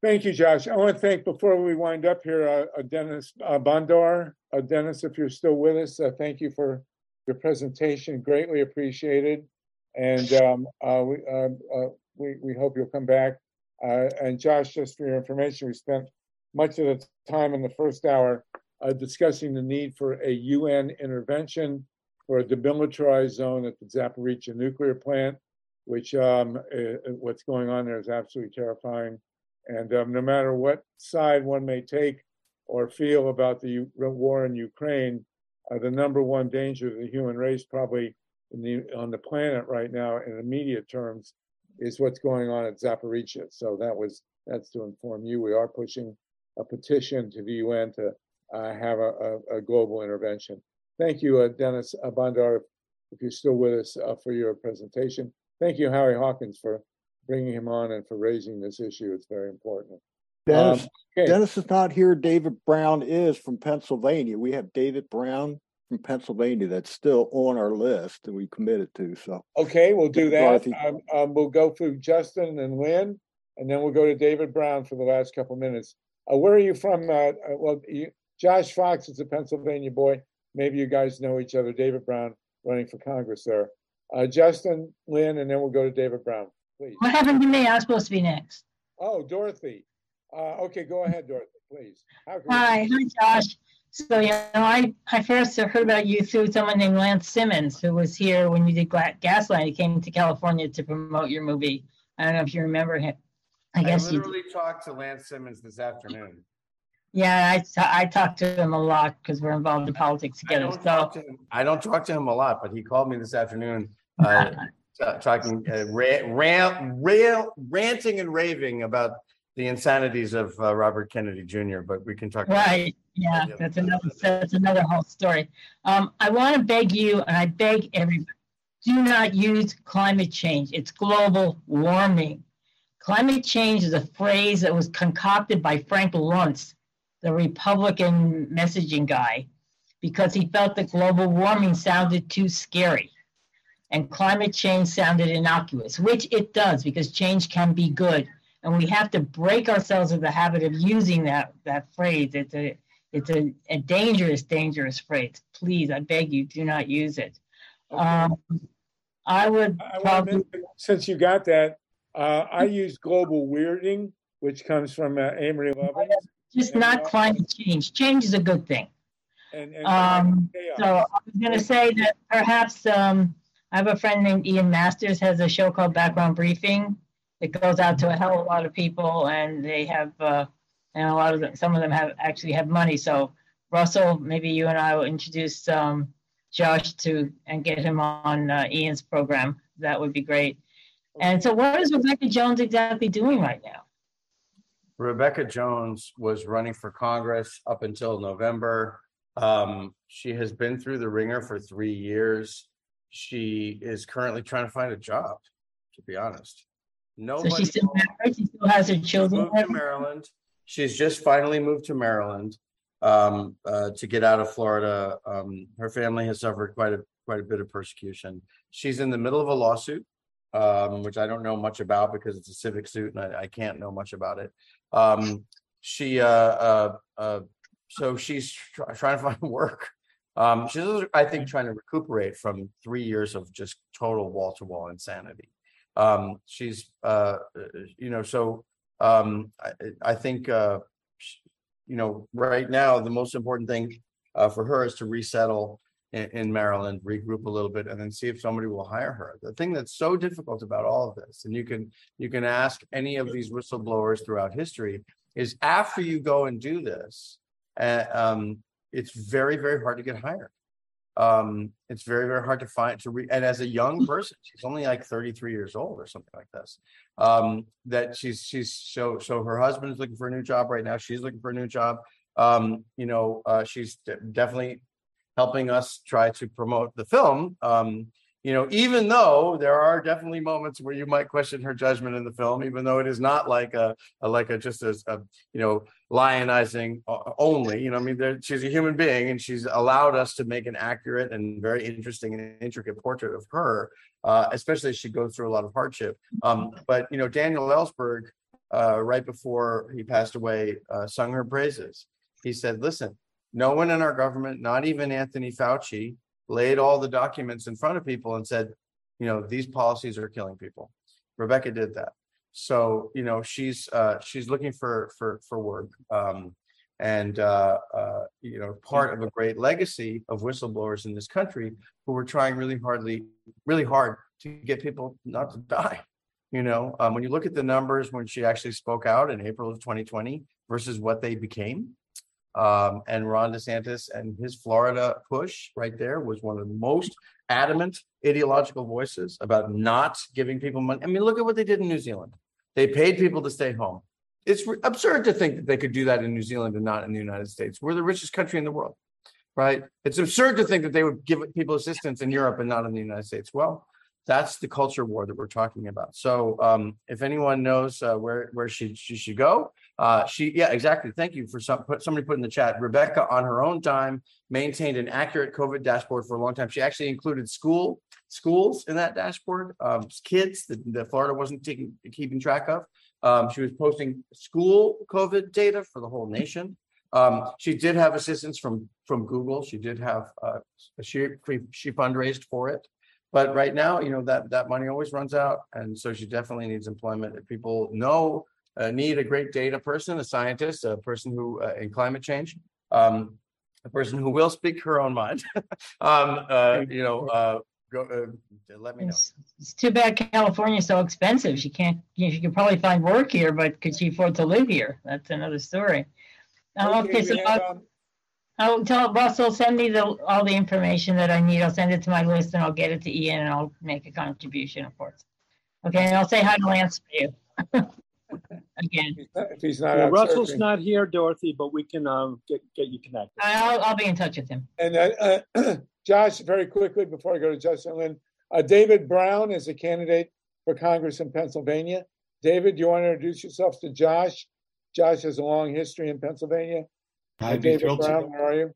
Thank you, Josh. I want to thank, before we wind up here, uh, uh, Denys uh, Bondar. Uh, Denys, if you're still with us, uh, thank you for your presentation. Greatly appreciated. And um, uh, we, um, we, we hope you'll come back. And Josh, just for your information, we spent much of the time in the first hour discussing the need for a UN intervention for a demilitarized zone at the Zaporizhzhia nuclear plant, which um, what's going on there is absolutely terrifying. And um, no matter what side one may take or feel about the war in Ukraine, uh, the number one danger to the human race, probably the, on the planet right now, in immediate terms, is what's going on at Zaporizhzhia. So that was that's to inform you. We are pushing a petition to the UN to uh, have a, a, a, global intervention. Thank you, uh, Denys Bondar, if you're still with us uh, for your presentation. Thank you, Harry Hawkins, for bringing him on and for raising this issue. It's very important. Denys, um, okay. Denys is not here. David Brown is from Pennsylvania. We have David Brown from Pennsylvania that's still on our list that we committed to. So okay, we'll do that. Um, um, we'll go through Justin and Lynn, and then we'll go to David Brown for the last couple minutes. Uh, where are you from? Uh, uh, well, you, Josh Fox is a Pennsylvania boy. Maybe you guys know each other. David Brown running for Congress there. Uh, Justin, Lynn, and then we'll go to David Brown please. What happened to me? I was supposed to be next. Oh, Dorothy. Uh, okay, go ahead, Dorothy, please. Hi, hi, Josh. So, you know, I, I first heard about you through someone named Lance Simmons, who was here when you did Gaslight. He came to California to promote your movie. I don't know if you remember him. I, I guess literally you talked to Lance Simmons this afternoon. Yeah, I, I talked to him a lot because we're involved in politics together. I don't, so I don't talk to him a lot, but he called me this afternoon uh, *laughs* talking uh, rant, rail, ranting and raving about the insanities of uh, Robert Kennedy Jr. But we can talk. About Right. yeah, that's another that's another whole story. Um, I want to beg you, and I beg everybody, do not use climate change. It's global warming. Climate change is a phrase that was concocted by Frank Luntz, the Republican messaging guy, because he felt that global warming sounded too scary and climate change sounded innocuous, which it does because change can be good. And we have to break ourselves of the habit of using that, that phrase. It's a it's a, a dangerous, dangerous phrase. Please, I beg you, do not use it. Okay. Um, I would I probably, since you got that, uh, I use global weirding, which comes from uh, Amory Lovins. Just and, not uh, climate change. Change is a good thing. And, and um, so I was going to say that perhaps um, I have a friend named Ian Masters has a show called Background Briefing. It goes out to a hell of a lot of people, and they have, uh, and a lot of them, some of them have actually have money. So Russell, maybe you and I will introduce um, Josh to and get him on uh, Ian's program. That would be great. And so, what is Rebekah Jones exactly doing right now? Rebekah Jones was running for Congress up until November. Um, she has been through the ringer for three years. She is currently trying to find a job, to be honest. Nobody so she's still married. She still has her children. Moved to Maryland. She's just finally moved to Maryland um, uh, to get out of Florida. Um, her family has suffered quite a quite a bit of persecution. She's in the middle of a lawsuit, um, which I don't know much about because it's a civic suit and I, I can't know much about it. Um, she, uh, uh, uh, so she's try, trying to find *laughs* work. Um, she's, I think, trying to recuperate from three years of just total wall to wall insanity. Um, she's, uh, you know, so um, I, I think, uh, you know, right now the most important thing uh, for her is to resettle in, in Maryland, regroup a little bit, and then see if somebody will hire her. The thing that's so difficult about all of this, and you can you can ask any of these whistleblowers throughout history, is after you go and do this, uh, um, it's very very hard to get hired. Um, it's very very hard to find to read. And as a young person, she's only like 33 years old or something like this. Um, that she's she's so so her husband is looking for a new job right now. She's looking for a new job. Um, you know, uh, she's definitely helping us try to promote the film. Um, you know, even though there are definitely moments where you might question her judgment in the film, even though it is not like a, a like a just a, a, you know lionizing only. You know, I mean, she's a human being, and she's allowed us to make an accurate and very interesting and intricate portrait of her, uh, especially as she goes through a lot of hardship. Um, but you know, Daniel Ellsberg, uh, right before he passed away, uh, sung her praises. He said, "Listen, no one in our government, not even Anthony Fauci, laid all the documents in front of people and said, you know, these policies are killing people. Rebekah did that. So, you know, she's uh, she's looking for for for work. Um, and uh, uh, you know, part of a great legacy of whistleblowers in this country who were trying really hardly, really hard to get people not to die. You know, um, when you look at the numbers when she actually spoke out in April of 2020 versus what they became, um, and Ron DeSantis and his Florida push right there was one of the most adamant ideological voices about not giving people money. I mean, look at what they did in New Zealand. They paid people to stay home. It's re- absurd to think that they could do that in New Zealand and not in the United States. We're the richest country in the world, right? It's absurd to think that they would give people assistance in Europe and not in the United States. Well, that's the culture war that we're talking about. So, um, if anyone knows uh, where where she she should go, uh, she yeah exactly. Thank you for some put, somebody put in the chat. Rebekah on her own time maintained an accurate COVID dashboard for a long time. She actually included school schools in that dashboard, um, kids that, that Florida wasn't taking keeping track of. Um, she was posting school COVID data for the whole nation. Um, she did have assistance from from Google. She did have uh, she she fundraised for it. But right now, you know, that, that money always runs out. And so she definitely needs employment. If people know, uh, need a great data person, a scientist, a person who uh, in climate change, um, a person who will speak her own mind, *laughs* um, uh, you know, uh, go, uh, let me know. It's, it's too bad California's so expensive. She can't, you know, she could probably find work here, but could she afford to live here? That's another story. Uh, okay, so have, um, I'll tell Russell, send me the, all the information that I need. I'll send it to my list and I'll get it to Ian and I'll make a contribution, of course. Okay, and I'll say hi to Lance for you. *laughs* Again. If he's not Yeah, out Russell's surfing. not here, Dorothy, but we can um, get get you connected. I'll, I'll be in touch with him. And uh, uh, *clears throat* Josh, very quickly before I go to Justin Lynn, uh, David Brown is a candidate for Congress in Pennsylvania. David, do you want to introduce yourself to Josh? Josh has a long history in Pennsylvania. I'd be David thrilled to. Brown, where are you?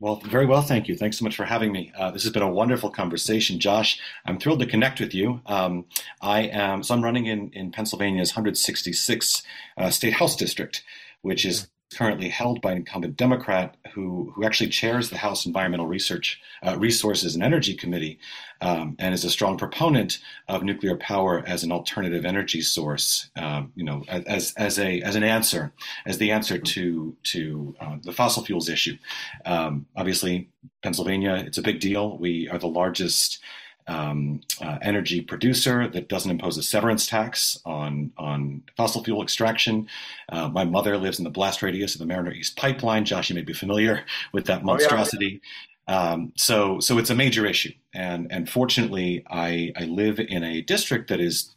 Well, very well, thank you. Thanks so much for having me. Uh, this has been a wonderful conversation, Josh. I'm thrilled to connect with you. Um, I am so I'm running in in Pennsylvania's 166 uh, state house district, which is currently held by an incumbent Democrat who who actually chairs the House Environmental Research uh, Resources and Energy Committee, um, and is a strong proponent of nuclear power as an alternative energy source. Um, you know, as as a as an answer, as the answer to to uh, the fossil fuels issue. Um, obviously, Pennsylvania, it's a big deal. We are the largest um, uh, energy producer that doesn't impose a severance tax on on fossil fuel extraction. Uh, my mother lives in the blast radius of the Mariner East pipeline. Josh, you may be familiar with that Oh, yeah. monstrosity. Um, so so it's a major issue, and and fortunately, I I live in a district that is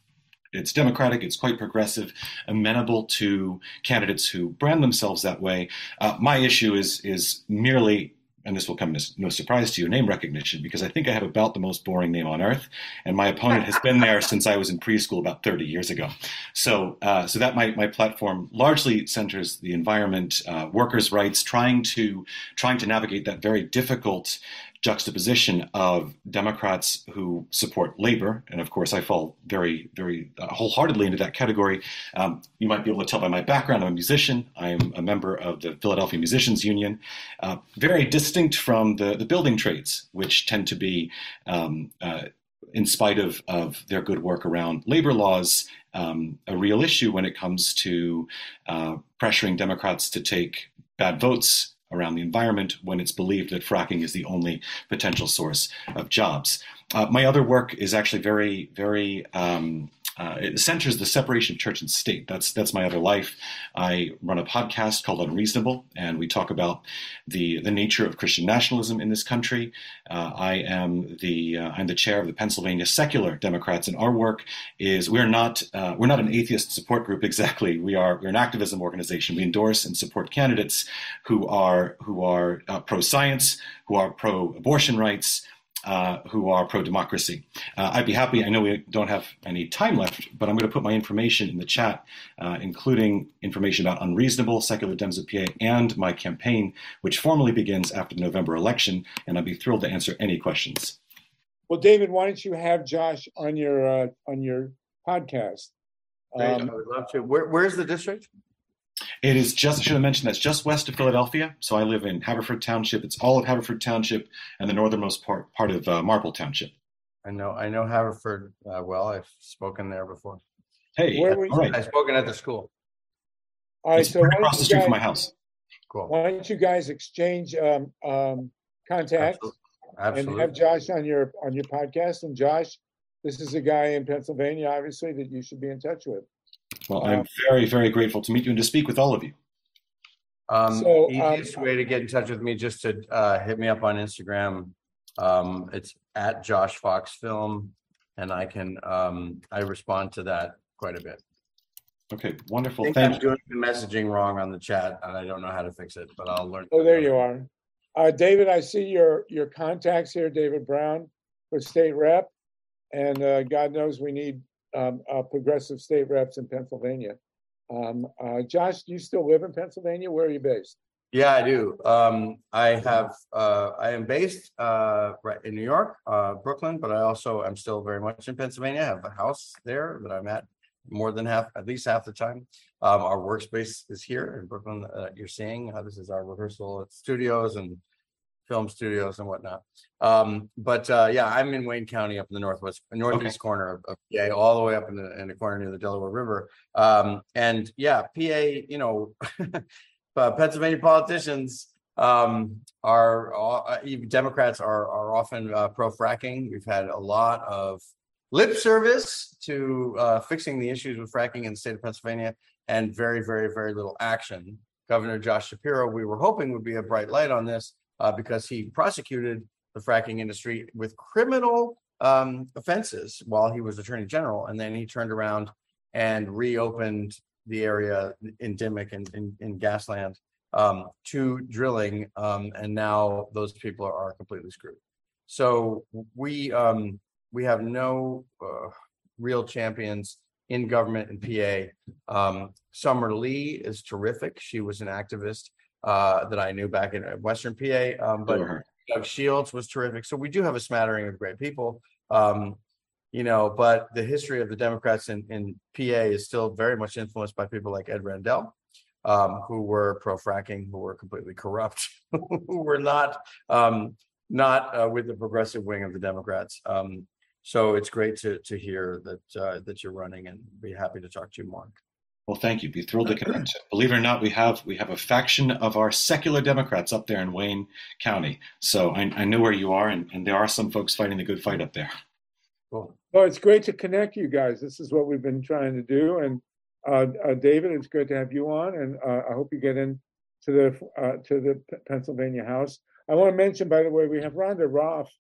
it's democratic, it's quite progressive, amenable to candidates who brand themselves that way. Uh, my issue is is merely and this will come as no surprise to you, name recognition, because I think I have about the most boring name on earth, and my opponent has been there since I was in preschool about 30 years ago. So, uh, so that my, my platform largely centers the environment, uh, workers' rights, trying to trying to navigate that very difficult juxtaposition of Democrats who support labor, and of course I fall very, very uh, wholeheartedly into that category. Um, you might be able to tell by my background, I'm a musician. I'm a member of the Philadelphia Musicians Union, uh, very distinct from the, the building trades, which tend to be, um, uh, in spite of, of their good work around labor laws, um, a real issue when it comes to uh, pressuring Democrats to take bad votes around the environment when it's believed that fracking is the only potential source of jobs. Uh, my other work is actually very, very um, uh, it centers the separation of church and state. That's that's my other life. I run a podcast called Unreasonable, and we talk about the the nature of Christian nationalism in this country. Uh, I am the uh, I'm the chair of the Pennsylvania Secular Democrats, and our work is we're not uh, we're not an atheist support group *laughs* exactly. We are we're an activism organization. We endorse and support candidates who are who are uh, pro science, who are pro abortion rights uh, who are pro democracy. Uh, I'd be happy, I know we don't have any time left, but I'm going to put my information in the chat, uh, including information about Unreasonable, Secular Dems of PA, and my campaign, which formally begins after the November election. And I'd be thrilled to answer any questions. Well, David, why don't you have Josh on your uh, on your podcast? Um, I would love to. Where, where's the district? It is just, I should have mentioned that's just west of Philadelphia. So I live in Haverford Township. It's all of Haverford Township and the northernmost part, part of uh, Marple Township. I know, I know Haverford uh, well. I've spoken there before. Hey, Where were you- all right. I've spoken at the school. All right, It's so right across the you street from my guys- house. Cool. Why don't you guys exchange um, um, contacts and Absolutely. have Josh on your on your podcast? And Josh, this is a guy in Pennsylvania, obviously, that you should be in touch with. Well, I'm very, very grateful to meet you and to speak with all of you. Um, So, um, easiest way to get in touch with me, just to uh, hit me up on Instagram. Um, it's at Josh Fox Film, and I can um, I respond to that quite a bit. Okay, I wonderful. think Thank I'm doing the messaging wrong on the chat, and I don't know how to fix it, but I'll learn. Oh, there you are. Uh, David, I see your your contacts here, David Brown for state rep. And uh, God knows we need um, uh, progressive state reps in Pennsylvania. Um, uh, Josh, do you still live in Pennsylvania? Where are you based? Yeah, I do. Um, I have, uh, I am based, uh, right in New York, uh, Brooklyn, but I also am still very much in Pennsylvania. I have a house there that I'm at more than half, at least half the time. Um, our workspace is here in Brooklyn. Uh, you're seeing, this is our rehearsal studios and film studios and whatnot. Um, but, uh, yeah, I'm in Wayne County up in the northwest, northeast corner of, of PA, all the way up in the, in the corner near the Delaware River. Um, and yeah, PA, you know, *laughs* uh, Pennsylvania politicians um, are uh, even Democrats are are often uh, pro fracking. We've had a lot of lip service to uh, fixing the issues with fracking in the state of Pennsylvania, and very, very, very little action. Governor Josh Shapiro, we were hoping would be a bright light on this uh, because he prosecuted the fracking industry with criminal um, offenses while he was Attorney General, and then he turned around and reopened the area in in, in Gasland um, to drilling, um, and now those people are, are completely screwed. So we um, we have no uh, real champions in government in PA. Um, Summer Lee is terrific. She was an activist uh, that I knew back in uh, Western PA, um, but Know her. Doug Shields was terrific. So we do have a smattering of great people. Um, you know, but the history of the Democrats in, in PA is still very much influenced by people like Ed Rendell, um, who were pro fracking, who were completely corrupt, *laughs* who were not um, not uh, with the progressive wing of the Democrats. Um, so it's great to to hear that uh, that you're running, and be happy to talk to you more. Well, thank you. Be thrilled to connect. Believe it or not, we have we have a faction of our secular Democrats up there in Wayne County. So I, I know where you are, and, and there are some folks fighting the good fight up there. Cool. Well, it's great to connect you guys. This is what we've been trying to do. And uh, uh, David, it's good to have you on, and uh, I hope you get in to the uh, to the Pennsylvania House. I want to mention, by the way, we have Rhonda Roth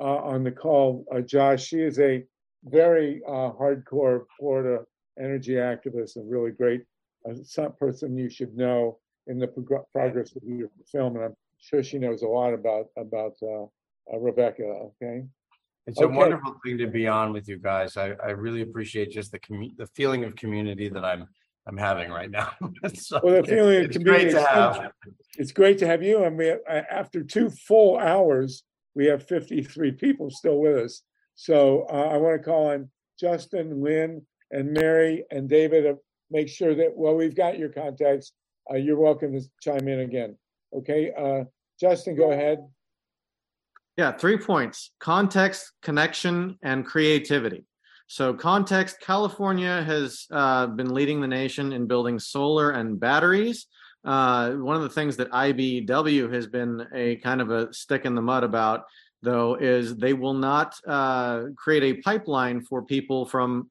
uh, on the call. Uh, Josh, she is a very uh, hardcore Florida energy activist and really great uh, person you should know in the prog- progress of your film. And I'm sure she knows a lot about about uh, uh, Rebekah. Okay. It's a wonderful thing to be on with you guys. I, I really appreciate just the commu- the feeling of community that I'm I'm having right now. *laughs* So Well, the feeling of it's great to have. It's great to have you. And we, uh, after two full hours, we have 53 people still with us. So uh, I want to call on Justin, Lynn, and Mary and David to make sure that, well, we've got your contacts. Uh, you're welcome to chime in again. Okay. Uh, Justin, go ahead. Yeah, three points context, connection, and creativity. So, context California has uh, been leading the nation in building solar and batteries. Uh, one of the things that IBW has been a kind of a stick in the mud about, though, is they will not uh, create a pipeline for people from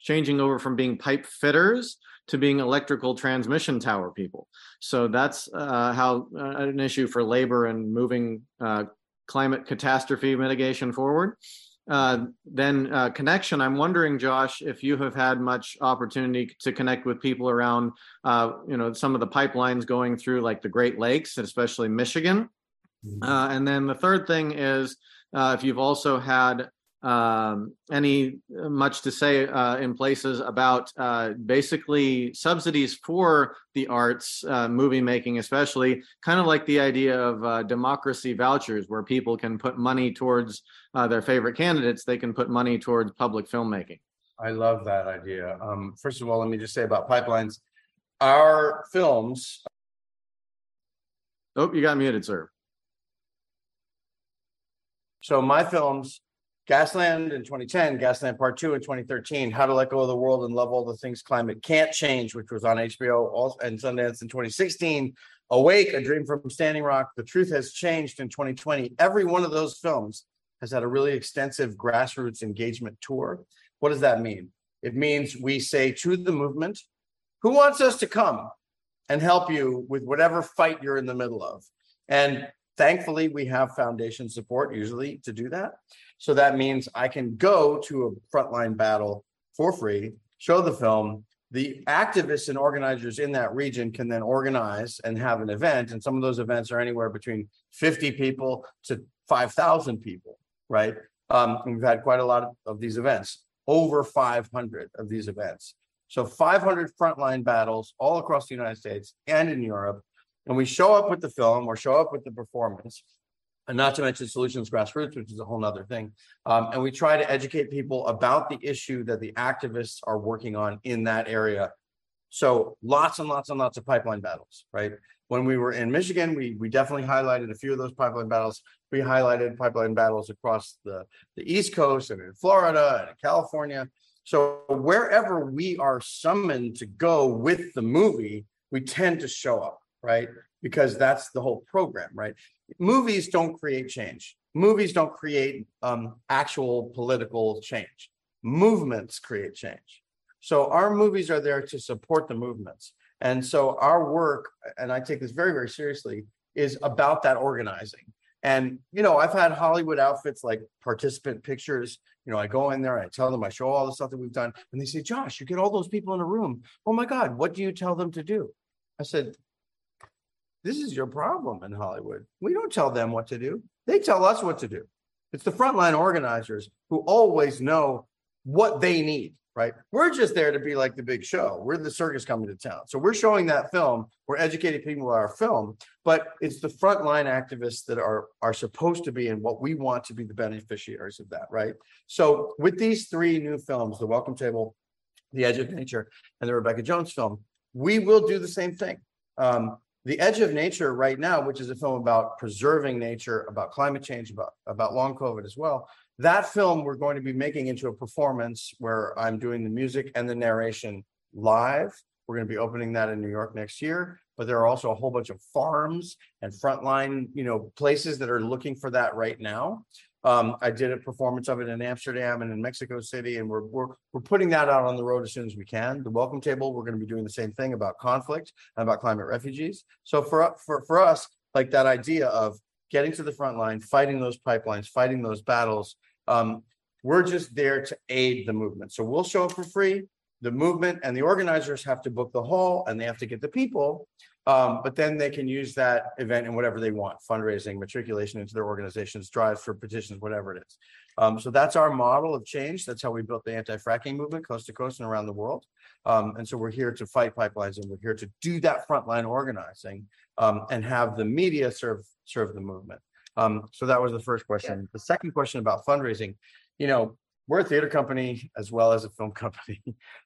changing over from being pipe fitters to being electrical transmission tower people. So that's uh, how uh, an issue for labor and moving uh, climate catastrophe mitigation forward. Uh, then uh, connection. I'm wondering, Josh, if you have had much opportunity to connect with people around, uh, you know, some of the pipelines going through like the Great Lakes, especially Michigan. Uh, and then the third thing is uh, if you've also had um, any uh, much to say uh, in places about uh, basically subsidies for the arts, uh, movie making, especially kind of like the idea of uh, democracy vouchers, where people can put money towards uh, their favorite candidates. They can put money towards public filmmaking. I love that idea. Um, first of all, let me just say about pipelines. Our films. Oh, you got muted, sir. So my films, Gasland in 2010, Gasland Part Two in 2013, How to Let Go of the World and Love All the Things Climate Can't Change, which was on HBO and Sundance in 2016. Awake, A Dream from Standing Rock, The Truth Has Changed in 2020. Every one of those films has had a really extensive grassroots engagement tour. What does that mean? It means we say to the movement, who wants us to come and help you with whatever fight you're in the middle of? And thankfully, we have foundation support usually to do that. So that means I can go to a frontline battle for free, show the film. The activists and organizers in that region can then organize and have an event. And some of those events are anywhere between 50 people to 5,000 people, right? Um, we've had quite a lot of, of these events, over 500 of these events. So 500 frontline battles all across the United States and in Europe. And we show up with the film or show up with the performance and not to mention solutions grassroots, which is a whole nother thing. Um, and we try to educate people about the issue that the activists are working on in that area. So lots and lots and lots of pipeline battles, right? When we were in Michigan, we we definitely highlighted a few of those pipeline battles. We highlighted pipeline battles across the, the East Coast and in Florida and in California. So wherever we are summoned to go with the movie, we tend to show up, right? Because that's the whole program, right? Movies don't create change. Movies don't create um, actual political change. Movements create change. So our movies are there to support the movements. And so our work, and I take this very, very seriously, is about that organizing. And, you know, I've had Hollywood outfits like participant pictures. You know, I go in there I tell them, I show all the stuff that we've done. And they say, Josh, you get all those people in a room. Oh my God, what do you tell them to do? I said, this is your problem in Hollywood. We don't tell them what to do. They tell us what to do. It's the frontline organizers who always know what they need, right? We're just there to be like the big show. We're the circus coming to town. So we're showing that film. We're educating people about our film, but it's the frontline activists that are are supposed to be and what we want to be the beneficiaries of that, right? So with these three new films, The Welcome Table, The Edge of Nature, and the Rebekah Jones film, we will do the same thing. Um, the Edge of Nature right now, which is a film about preserving nature, about climate change, about, about long COVID as well. That film we're going to be making into a performance where I'm doing the music and the narration live. We're going to be opening that in New York next year. But there are also a whole bunch of farms and frontline, you know, places that are looking for that right now. Um, I did a performance of it in Amsterdam and in Mexico City, and we're, we're we're putting that out on the road as soon as we can. The Welcome Table, we're going to be doing the same thing about conflict and about climate refugees. So for for for us, like that idea of getting to the front line, fighting those pipelines, fighting those battles, um, We're just there to aid the movement. So we'll show up for free. The movement and the organizers have to book the hall and they have to get the people. Um, but then they can use that event in whatever they want, fundraising, matriculation into their organizations, drives for petitions, whatever it is. Um, so that's our model of change. That's how we built the anti-fracking movement coast to coast and around the world. Um, and so we're here to fight pipelines and we're here to do that frontline organizing um, and have the media serve serve the movement. Um, so that was the first question. The second question about fundraising, you know, we're a theater company as well as a film *laughs* company.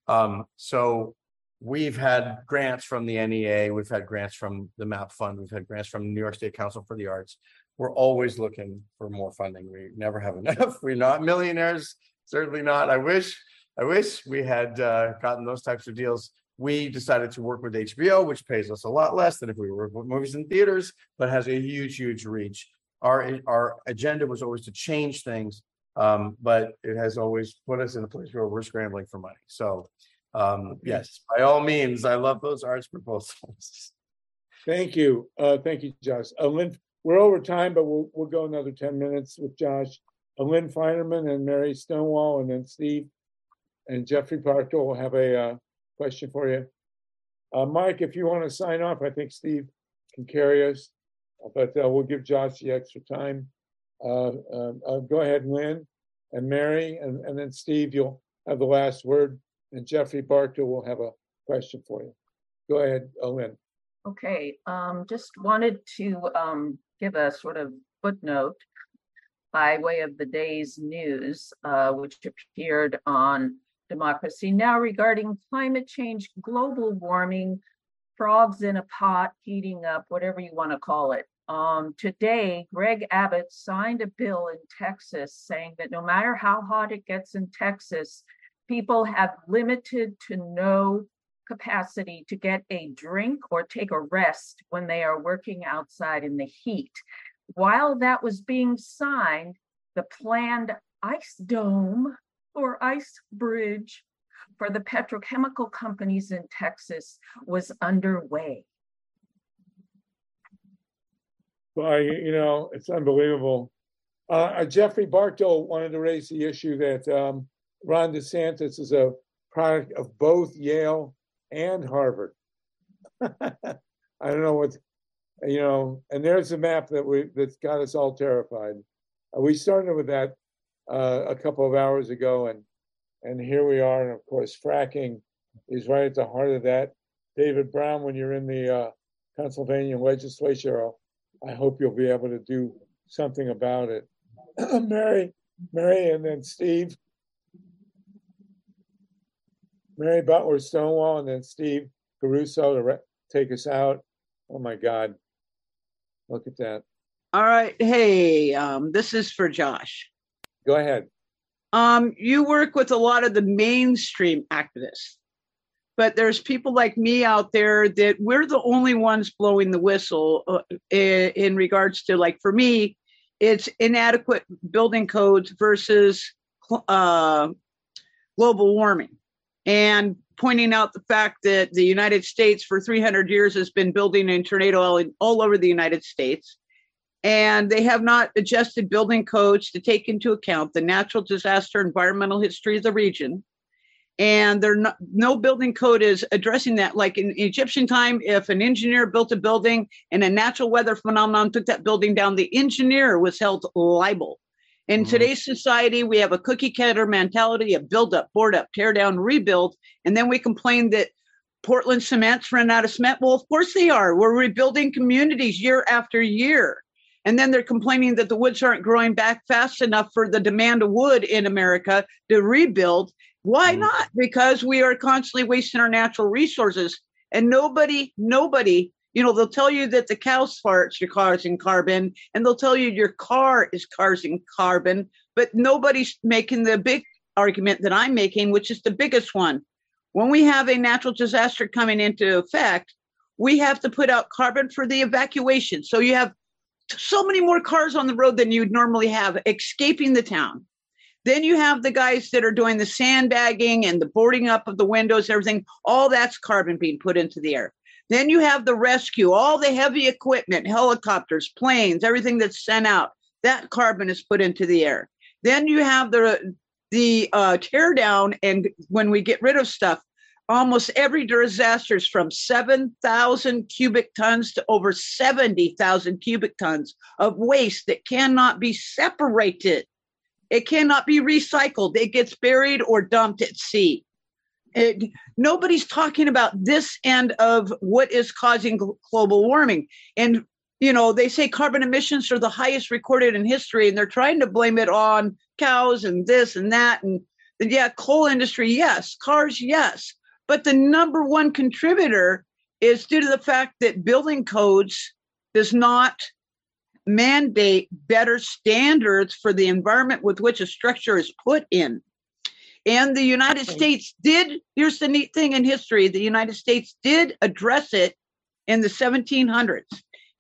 Um, so we've had grants from the NEA, we've had grants from the MAP Fund, we've had grants from New York State Council for the Arts. We're always looking for more funding. We never have *laughs* enough. We're not millionaires, certainly not. I wish, I wish we had uh, gotten those types of deals. We decided to work with HBO, which pays us a lot less than if we were with movies and theaters, but has a huge, huge reach. Our our agenda was always to change things, um, but it has always put us in a place where we're scrambling for money. So um, yes, by all means, I love those arts proposals. *laughs* Thank you. Uh, thank you, Josh. Uh, Lynn, we're over time, but we'll, we'll go another ten minutes with Josh. Uh, Lynn Feinerman and Mary Stonewall, and then Steve and Jeffrey Parker will have a uh, question for you. Uh, Mike, if you want to sign off, I think Steve can carry us, but uh, we'll give Josh the extra time. Uh, uh, uh, go ahead, Lynn and Mary, and, and then Steve, you'll have the last word, and Jeffrey Barker will have a question for you. Go ahead, Owen. Okay, um, just wanted to um, give a sort of footnote by way of the day's news, uh, which appeared on Democracy Now! regarding climate change, global warming, frogs in a pot, heating up, whatever you want to call it. Um, today, Greg Abbott signed a bill in Texas saying that no matter how hot it gets in Texas, people have limited to no capacity to get a drink or take a rest when they are working outside in the heat. While that was being signed, the planned ice dome or ice bridge for the petrochemical companies in Texas was underway. Well, you know, it's unbelievable. Uh, Jeffrey Bartow wanted to raise the issue that um, Ron DeSantis is a product of both Yale and Harvard. *laughs* I don't know what, you know, and there's a map that we that's got us all terrified. Uh, we started with that uh, a couple of hours ago, and and here we are. And of course, fracking is right at the heart of that. David Brown, when you're in the uh, Pennsylvania legislature, I hope you'll be able to do something about it. *clears throat* Mary, Mary, and then Steve. Mary Butler Stonewall, and then Steve Caruso to re- take us out. Oh my God. Look at that. All right. Hey, um, this is for Josh. Go ahead. Um, you work with a lot of the mainstream activists, but there's people like me out there that we're the only ones blowing the whistle uh, in, in regards to, like, for me, it's inadequate building codes versus uh, global warming and pointing out the fact that the United States for 300 years has been building in tornado all, all over the United States. And they have not adjusted building codes to take into account the natural disaster environmental history of the region. And there no, no building code is addressing that. Like in Egyptian time, if an engineer built a building and a natural weather phenomenon took that building down, the engineer was held liable. In mm-hmm. today's society, we have a cookie cutter mentality of build up, board up, tear down, rebuild. And then we complain that Portland cement's run out of cement. Well, of course they are. We're rebuilding communities year after year. And then they're complaining that the woods aren't growing back fast enough for the demand of wood in America to rebuild. Why mm-hmm. not? Because we are constantly wasting our natural resources. And nobody, nobody you know, they'll tell you that the cow's farts are causing carbon, and they'll tell you your car is causing carbon, but nobody's making the big argument that I'm making, which is the biggest one. When we have a natural disaster coming into effect, we have to put out carbon for the evacuation. So you have so many more cars on the road than you'd normally have escaping the town. Then you have the guys that are doing the sandbagging and the boarding up of the windows, everything. All that's carbon being put into the air. Then you have the rescue, all the heavy equipment, helicopters, planes, everything that's sent out. That carbon is put into the air. Then you have the the uh, tear down and when we get rid of stuff, almost every disaster is from 7,000 cubic tons to over 70,000 cubic tons of waste that cannot be separated. It cannot be recycled. It gets buried or dumped at sea. It, nobody's talking about this end of what is causing global warming. And, you know, they say carbon emissions are the highest recorded in history, and they're trying to blame it on cows and this and that. And, and yeah, coal industry, yes. Cars, yes. But the number one contributor is due to the fact that building codes does not mandate better standards for the environment with which a structure is put in. And the United States did, here's the neat thing in history the United States did address it in the 1700s.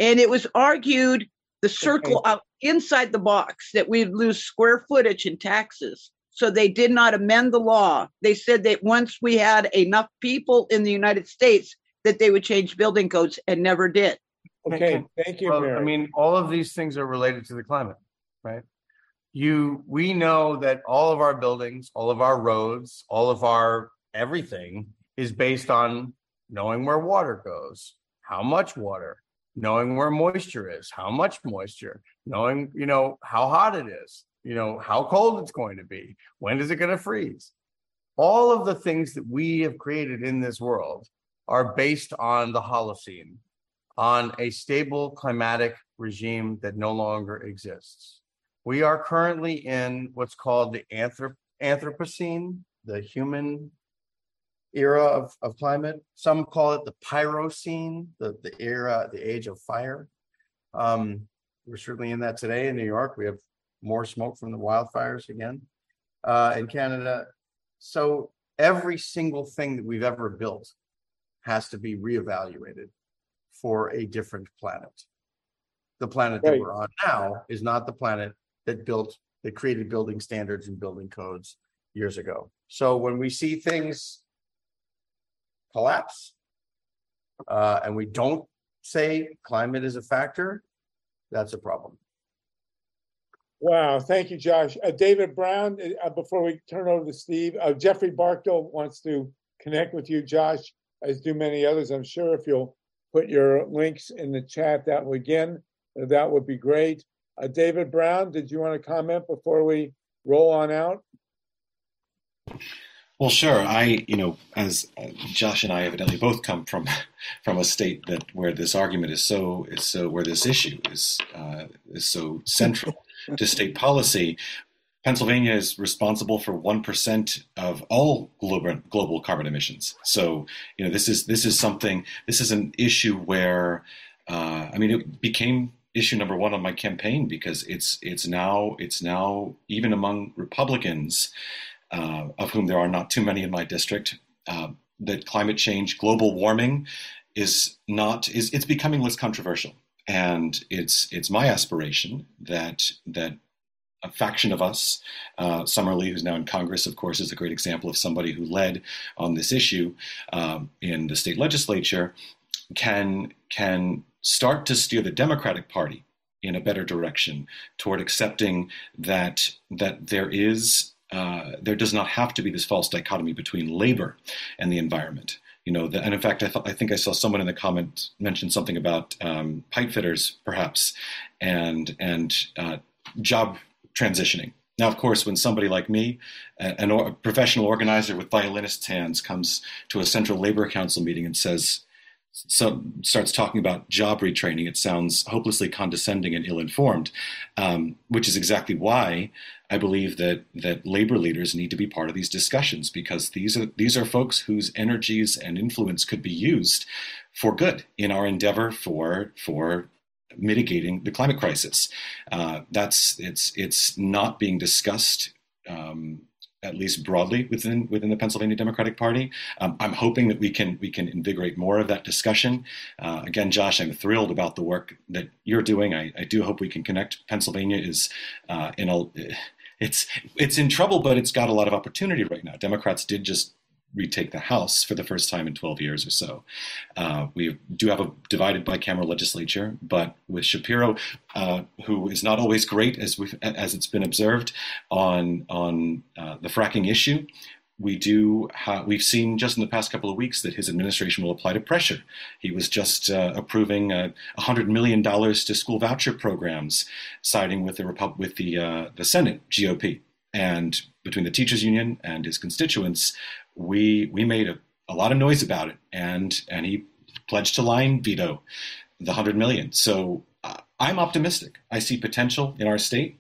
And it was argued the circle okay. out inside the box that we'd lose square footage in taxes. So they did not amend the law. They said that once we had enough people in the United States, that they would change building codes and never did. Okay, thank you. Well, I mean, all of these things are related to the climate, right? You, we know that all of our buildings, all of our roads, all of our everything is based on knowing where water goes, how much water, knowing where moisture is, how much moisture, knowing, you know, how hot it is, you know, how cold it's going to be, when is it going to freeze. All of the things that we have created in this world are based on the Holocene, on a stable climatic regime that no longer exists. We are currently in what's called the anthrop- Anthropocene, the human era of, of climate. Some call it the Pyrocene, the, the era, the age of fire. Um, we're certainly in that today in New York. We have more smoke from the wildfires again uh, in Canada. So every single thing that we've ever built has to be reevaluated for a different planet. The planet that Right. we're on now is not the planet that built, that created building standards and building codes years ago. So when we see things collapse, uh, and we don't say climate is a factor, that's a problem. Wow, thank you, Josh. Uh, David Brown, uh, before we turn over to Steve, uh, Jeffrey Barkdale wants to connect with you, Josh, as do many others. I'm sure if you'll put your links in the chat, that would again, uh, that would be great. Uh, David Brown, did you want to comment before we roll on out? Well, sure. I, you know, as uh, Josh and I evidently both come from *laughs* from a state that where this argument is so is so where this issue is uh, is so central *laughs* to state policy. Pennsylvania is responsible for one percent of all global global carbon emissions. So, you know, this is this is something. This is an issue where, uh, I mean, it became issue number one on my campaign because it's it's now it's now even among Republicans uh, of whom there are not too many in my district, uh, that climate change, global warming, is not is it's becoming less controversial, and it's it's my aspiration that that a faction of us, uh, Summer Lee, who's now in Congress, of course, is a great example of somebody who led on this issue um, in the state legislature, can can start to steer the Democratic Party in a better direction toward accepting that that there is uh, there does not have to be this false dichotomy between labor and the environment. You know, the, and in fact, I, th- I think I saw someone in the comment mention something about um, pipe fitters, perhaps, and and uh, job transitioning. Now, of course, when somebody like me, an a professional organizer with violinist's hands, comes to a central labor council meeting and says, so starts talking about job retraining, it sounds hopelessly condescending and ill-informed, um, which is exactly why I believe that that labor leaders need to be part of these discussions because these are these are folks whose energies and influence could be used for good in our endeavor for for mitigating the climate crisis. Uh, that's it's it's not being discussed. Um, at least broadly within within the Pennsylvania Democratic Party. Um, I'm hoping that we can we can invigorate more of that discussion. Uh, again, Josh, I'm thrilled about the work that you're doing. I, I do hope we can connect. Pennsylvania is uh, in a it's it's in trouble, but it's got a lot of opportunity right now. Democrats did just retake the House for the first time in 12 years or so. Uh, we do have a divided bicameral legislature, but with Shapiro, uh, who is not always great as we as it's been observed on on uh, the fracking issue, we do ha- we've seen just in the past couple of weeks that his administration will apply to pressure. He was just uh, approving uh, hundred million dollars to school voucher programs, siding with the Repub- with the uh, the Senate GOP. And between the teachers union and his constituents, we we made a, a lot of noise about it, and and he pledged to line veto the hundred million. So uh, I'm optimistic. I see potential in our state,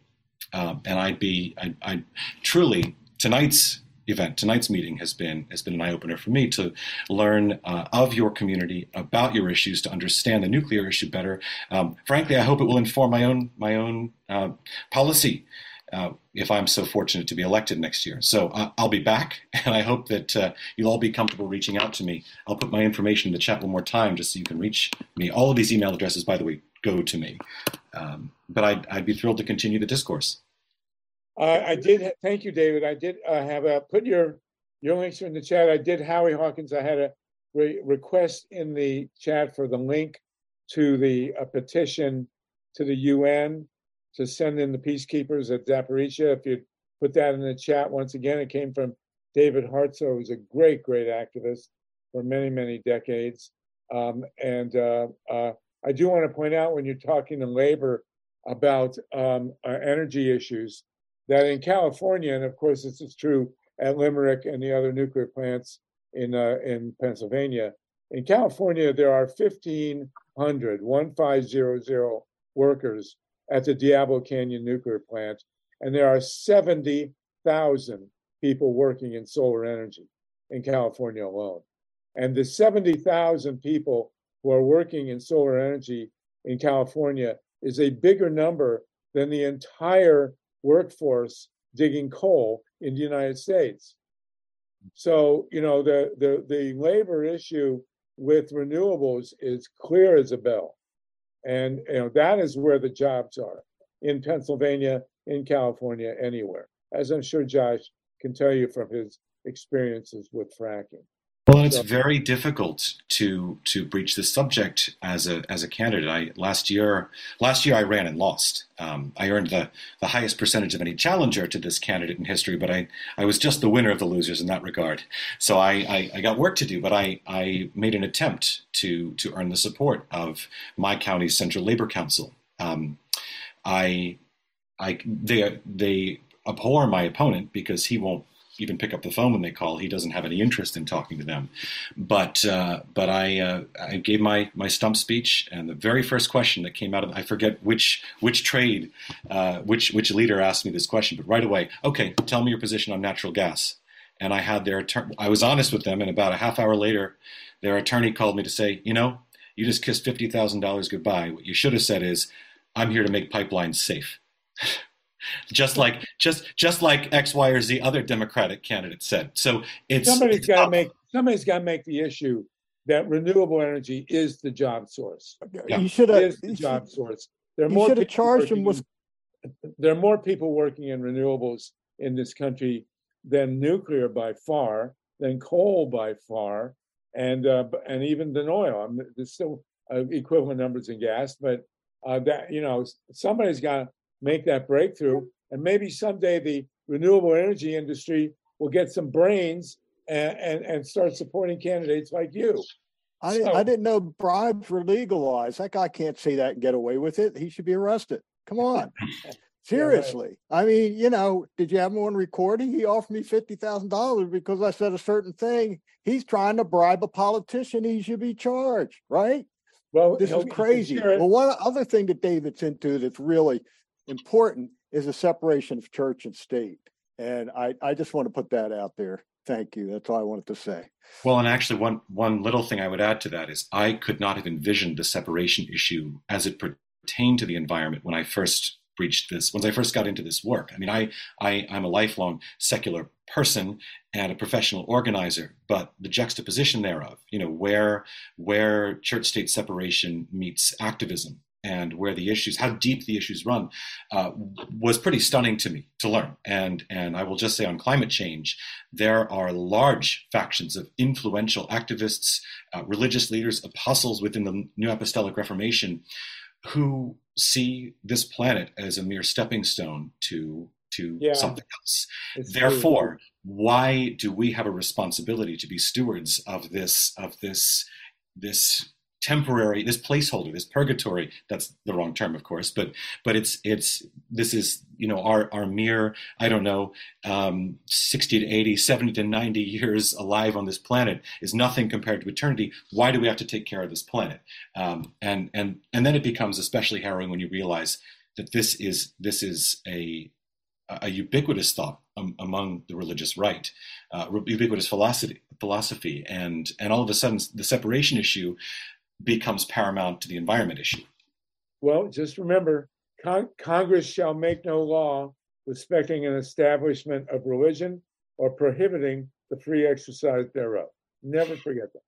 um, and I'd be I, I truly tonight's event tonight's meeting has been has been an eye opener for me to learn uh, of your community about your issues to understand the nuclear issue better. Um, frankly, I hope it will inform my own my own uh, policy uh, if I'm so fortunate to be elected next year. So uh, I'll be back, *laughs* and I hope that uh, you'll all be comfortable reaching out to me. I'll put my information in the chat one more time just so you can reach me. All of these email addresses, by the way, go to me. Um, but I'd, I'd, be thrilled to continue the discourse. Uh, I did. Thank you, David. I did uh, have a put your your links in the chat. I did Howie Hawkins. I had a re- request in the chat for the link to the petition to the UN to send in the peacekeepers at Zaporizhzhia. If you put that in the chat once again, it came from David Hartsough, who's a great, great activist for many, many decades. Um, and uh, uh, I do want to point out when you're talking to labor about um, energy issues, that in California, and of course this is true at Limerick and the other nuclear plants in uh, in Pennsylvania, in California there are 1,500, 1,500 workers at the Diablo Canyon nuclear plant, and there are 70,000 people working in solar energy in California alone. And the 70,000 people who are working in solar energy in California is a bigger number than the entire workforce digging coal in the United States. So, you know, the, the, the labor issue with renewables is clear as a bell. And you know that is where the jobs are in Pennsylvania, in California, anywhere. As I'm sure Josh can tell you from his experiences with fracking. Well, it's very difficult to to breach this subject as a as a candidate. I last year last year I ran and lost. Um, I earned the the highest percentage of any challenger to this candidate in history, but I I was just the winner of the losers in that regard. So I I, I got work to do, but I I made an attempt to to earn the support of my county's Central Labor Council. Um, I I they they abhor my opponent because he won't even pick up the phone when they call. He doesn't have any interest in talking to them. But uh, but I uh, I gave my my stump speech, and the very first question that came out of I forget which which trade uh, which which leader asked me this question, but right away, okay, tell me your position on natural gas. And I had their. I was honest with them, and about a half hour later, their attorney called me to say, you know, you just kissed fifty thousand dollars goodbye. What you should have said is, I'm here to make pipelines safe. *laughs* just like just just like X, Y, or Z other Democratic candidates said. So it's somebody's got to make somebody's got to make the issue that renewable energy is the job source. Yeah. You should have the job source. There are more should have charged them with. In, there are more people working in renewables in this country than nuclear by far, than coal by far, and uh, and even than oil. I mean, there's still uh, equivalent numbers in gas, but uh, that you know somebody's got make that breakthrough. And maybe someday the renewable energy industry will get some brains and, and, and start supporting candidates like you. I, so, I didn't know bribes were legalized. That guy can't say that and get away with it. He should be arrested. Come on. *laughs* Seriously. Yeah, right. I mean, you know, did you have him on recording? He offered me $50,000 because I said a certain thing. He's trying to bribe a politician. He should be charged, right? Well, this is crazy. Well, one other thing that David's into that's really important is a separation of church and state. And I, I just want to put that out there. Thank you. That's all I wanted to say. Well, and actually, one one little thing I would add to that is I could not have envisioned the separation issue as it pertained to the environment when I first breached this. When I first got into this work, I mean, I, I I'm a lifelong secular person and a professional organizer, but the juxtaposition thereof, you know, where where church state separation meets activism and where the issues, how deep the issues run, uh, was pretty stunning to me to learn. And and I will just say on climate change, there are large factions of influential activists, uh, religious leaders, apostles within the New Apostolic Reformation, who see this planet as a mere stepping stone to to Yeah. something else. It's Therefore, why do we have a responsibility to be stewards of this of this this temporary this placeholder this purgatory that's the wrong term of course but but it's it's this is you know our our mere i don't know um 60 to 80 70 to 90 years alive on this planet is nothing compared to eternity. Why do we have to take care of this planet? Um and and and then it becomes especially harrowing when you realize that this is this is a a ubiquitous thought among the religious right, uh, ubiquitous philosophy, philosophy, and and all of a sudden the separation issue becomes paramount to the environment issue. Well, just remember, Con- Congress shall make no law respecting an establishment of religion or prohibiting the free exercise thereof. Never forget that.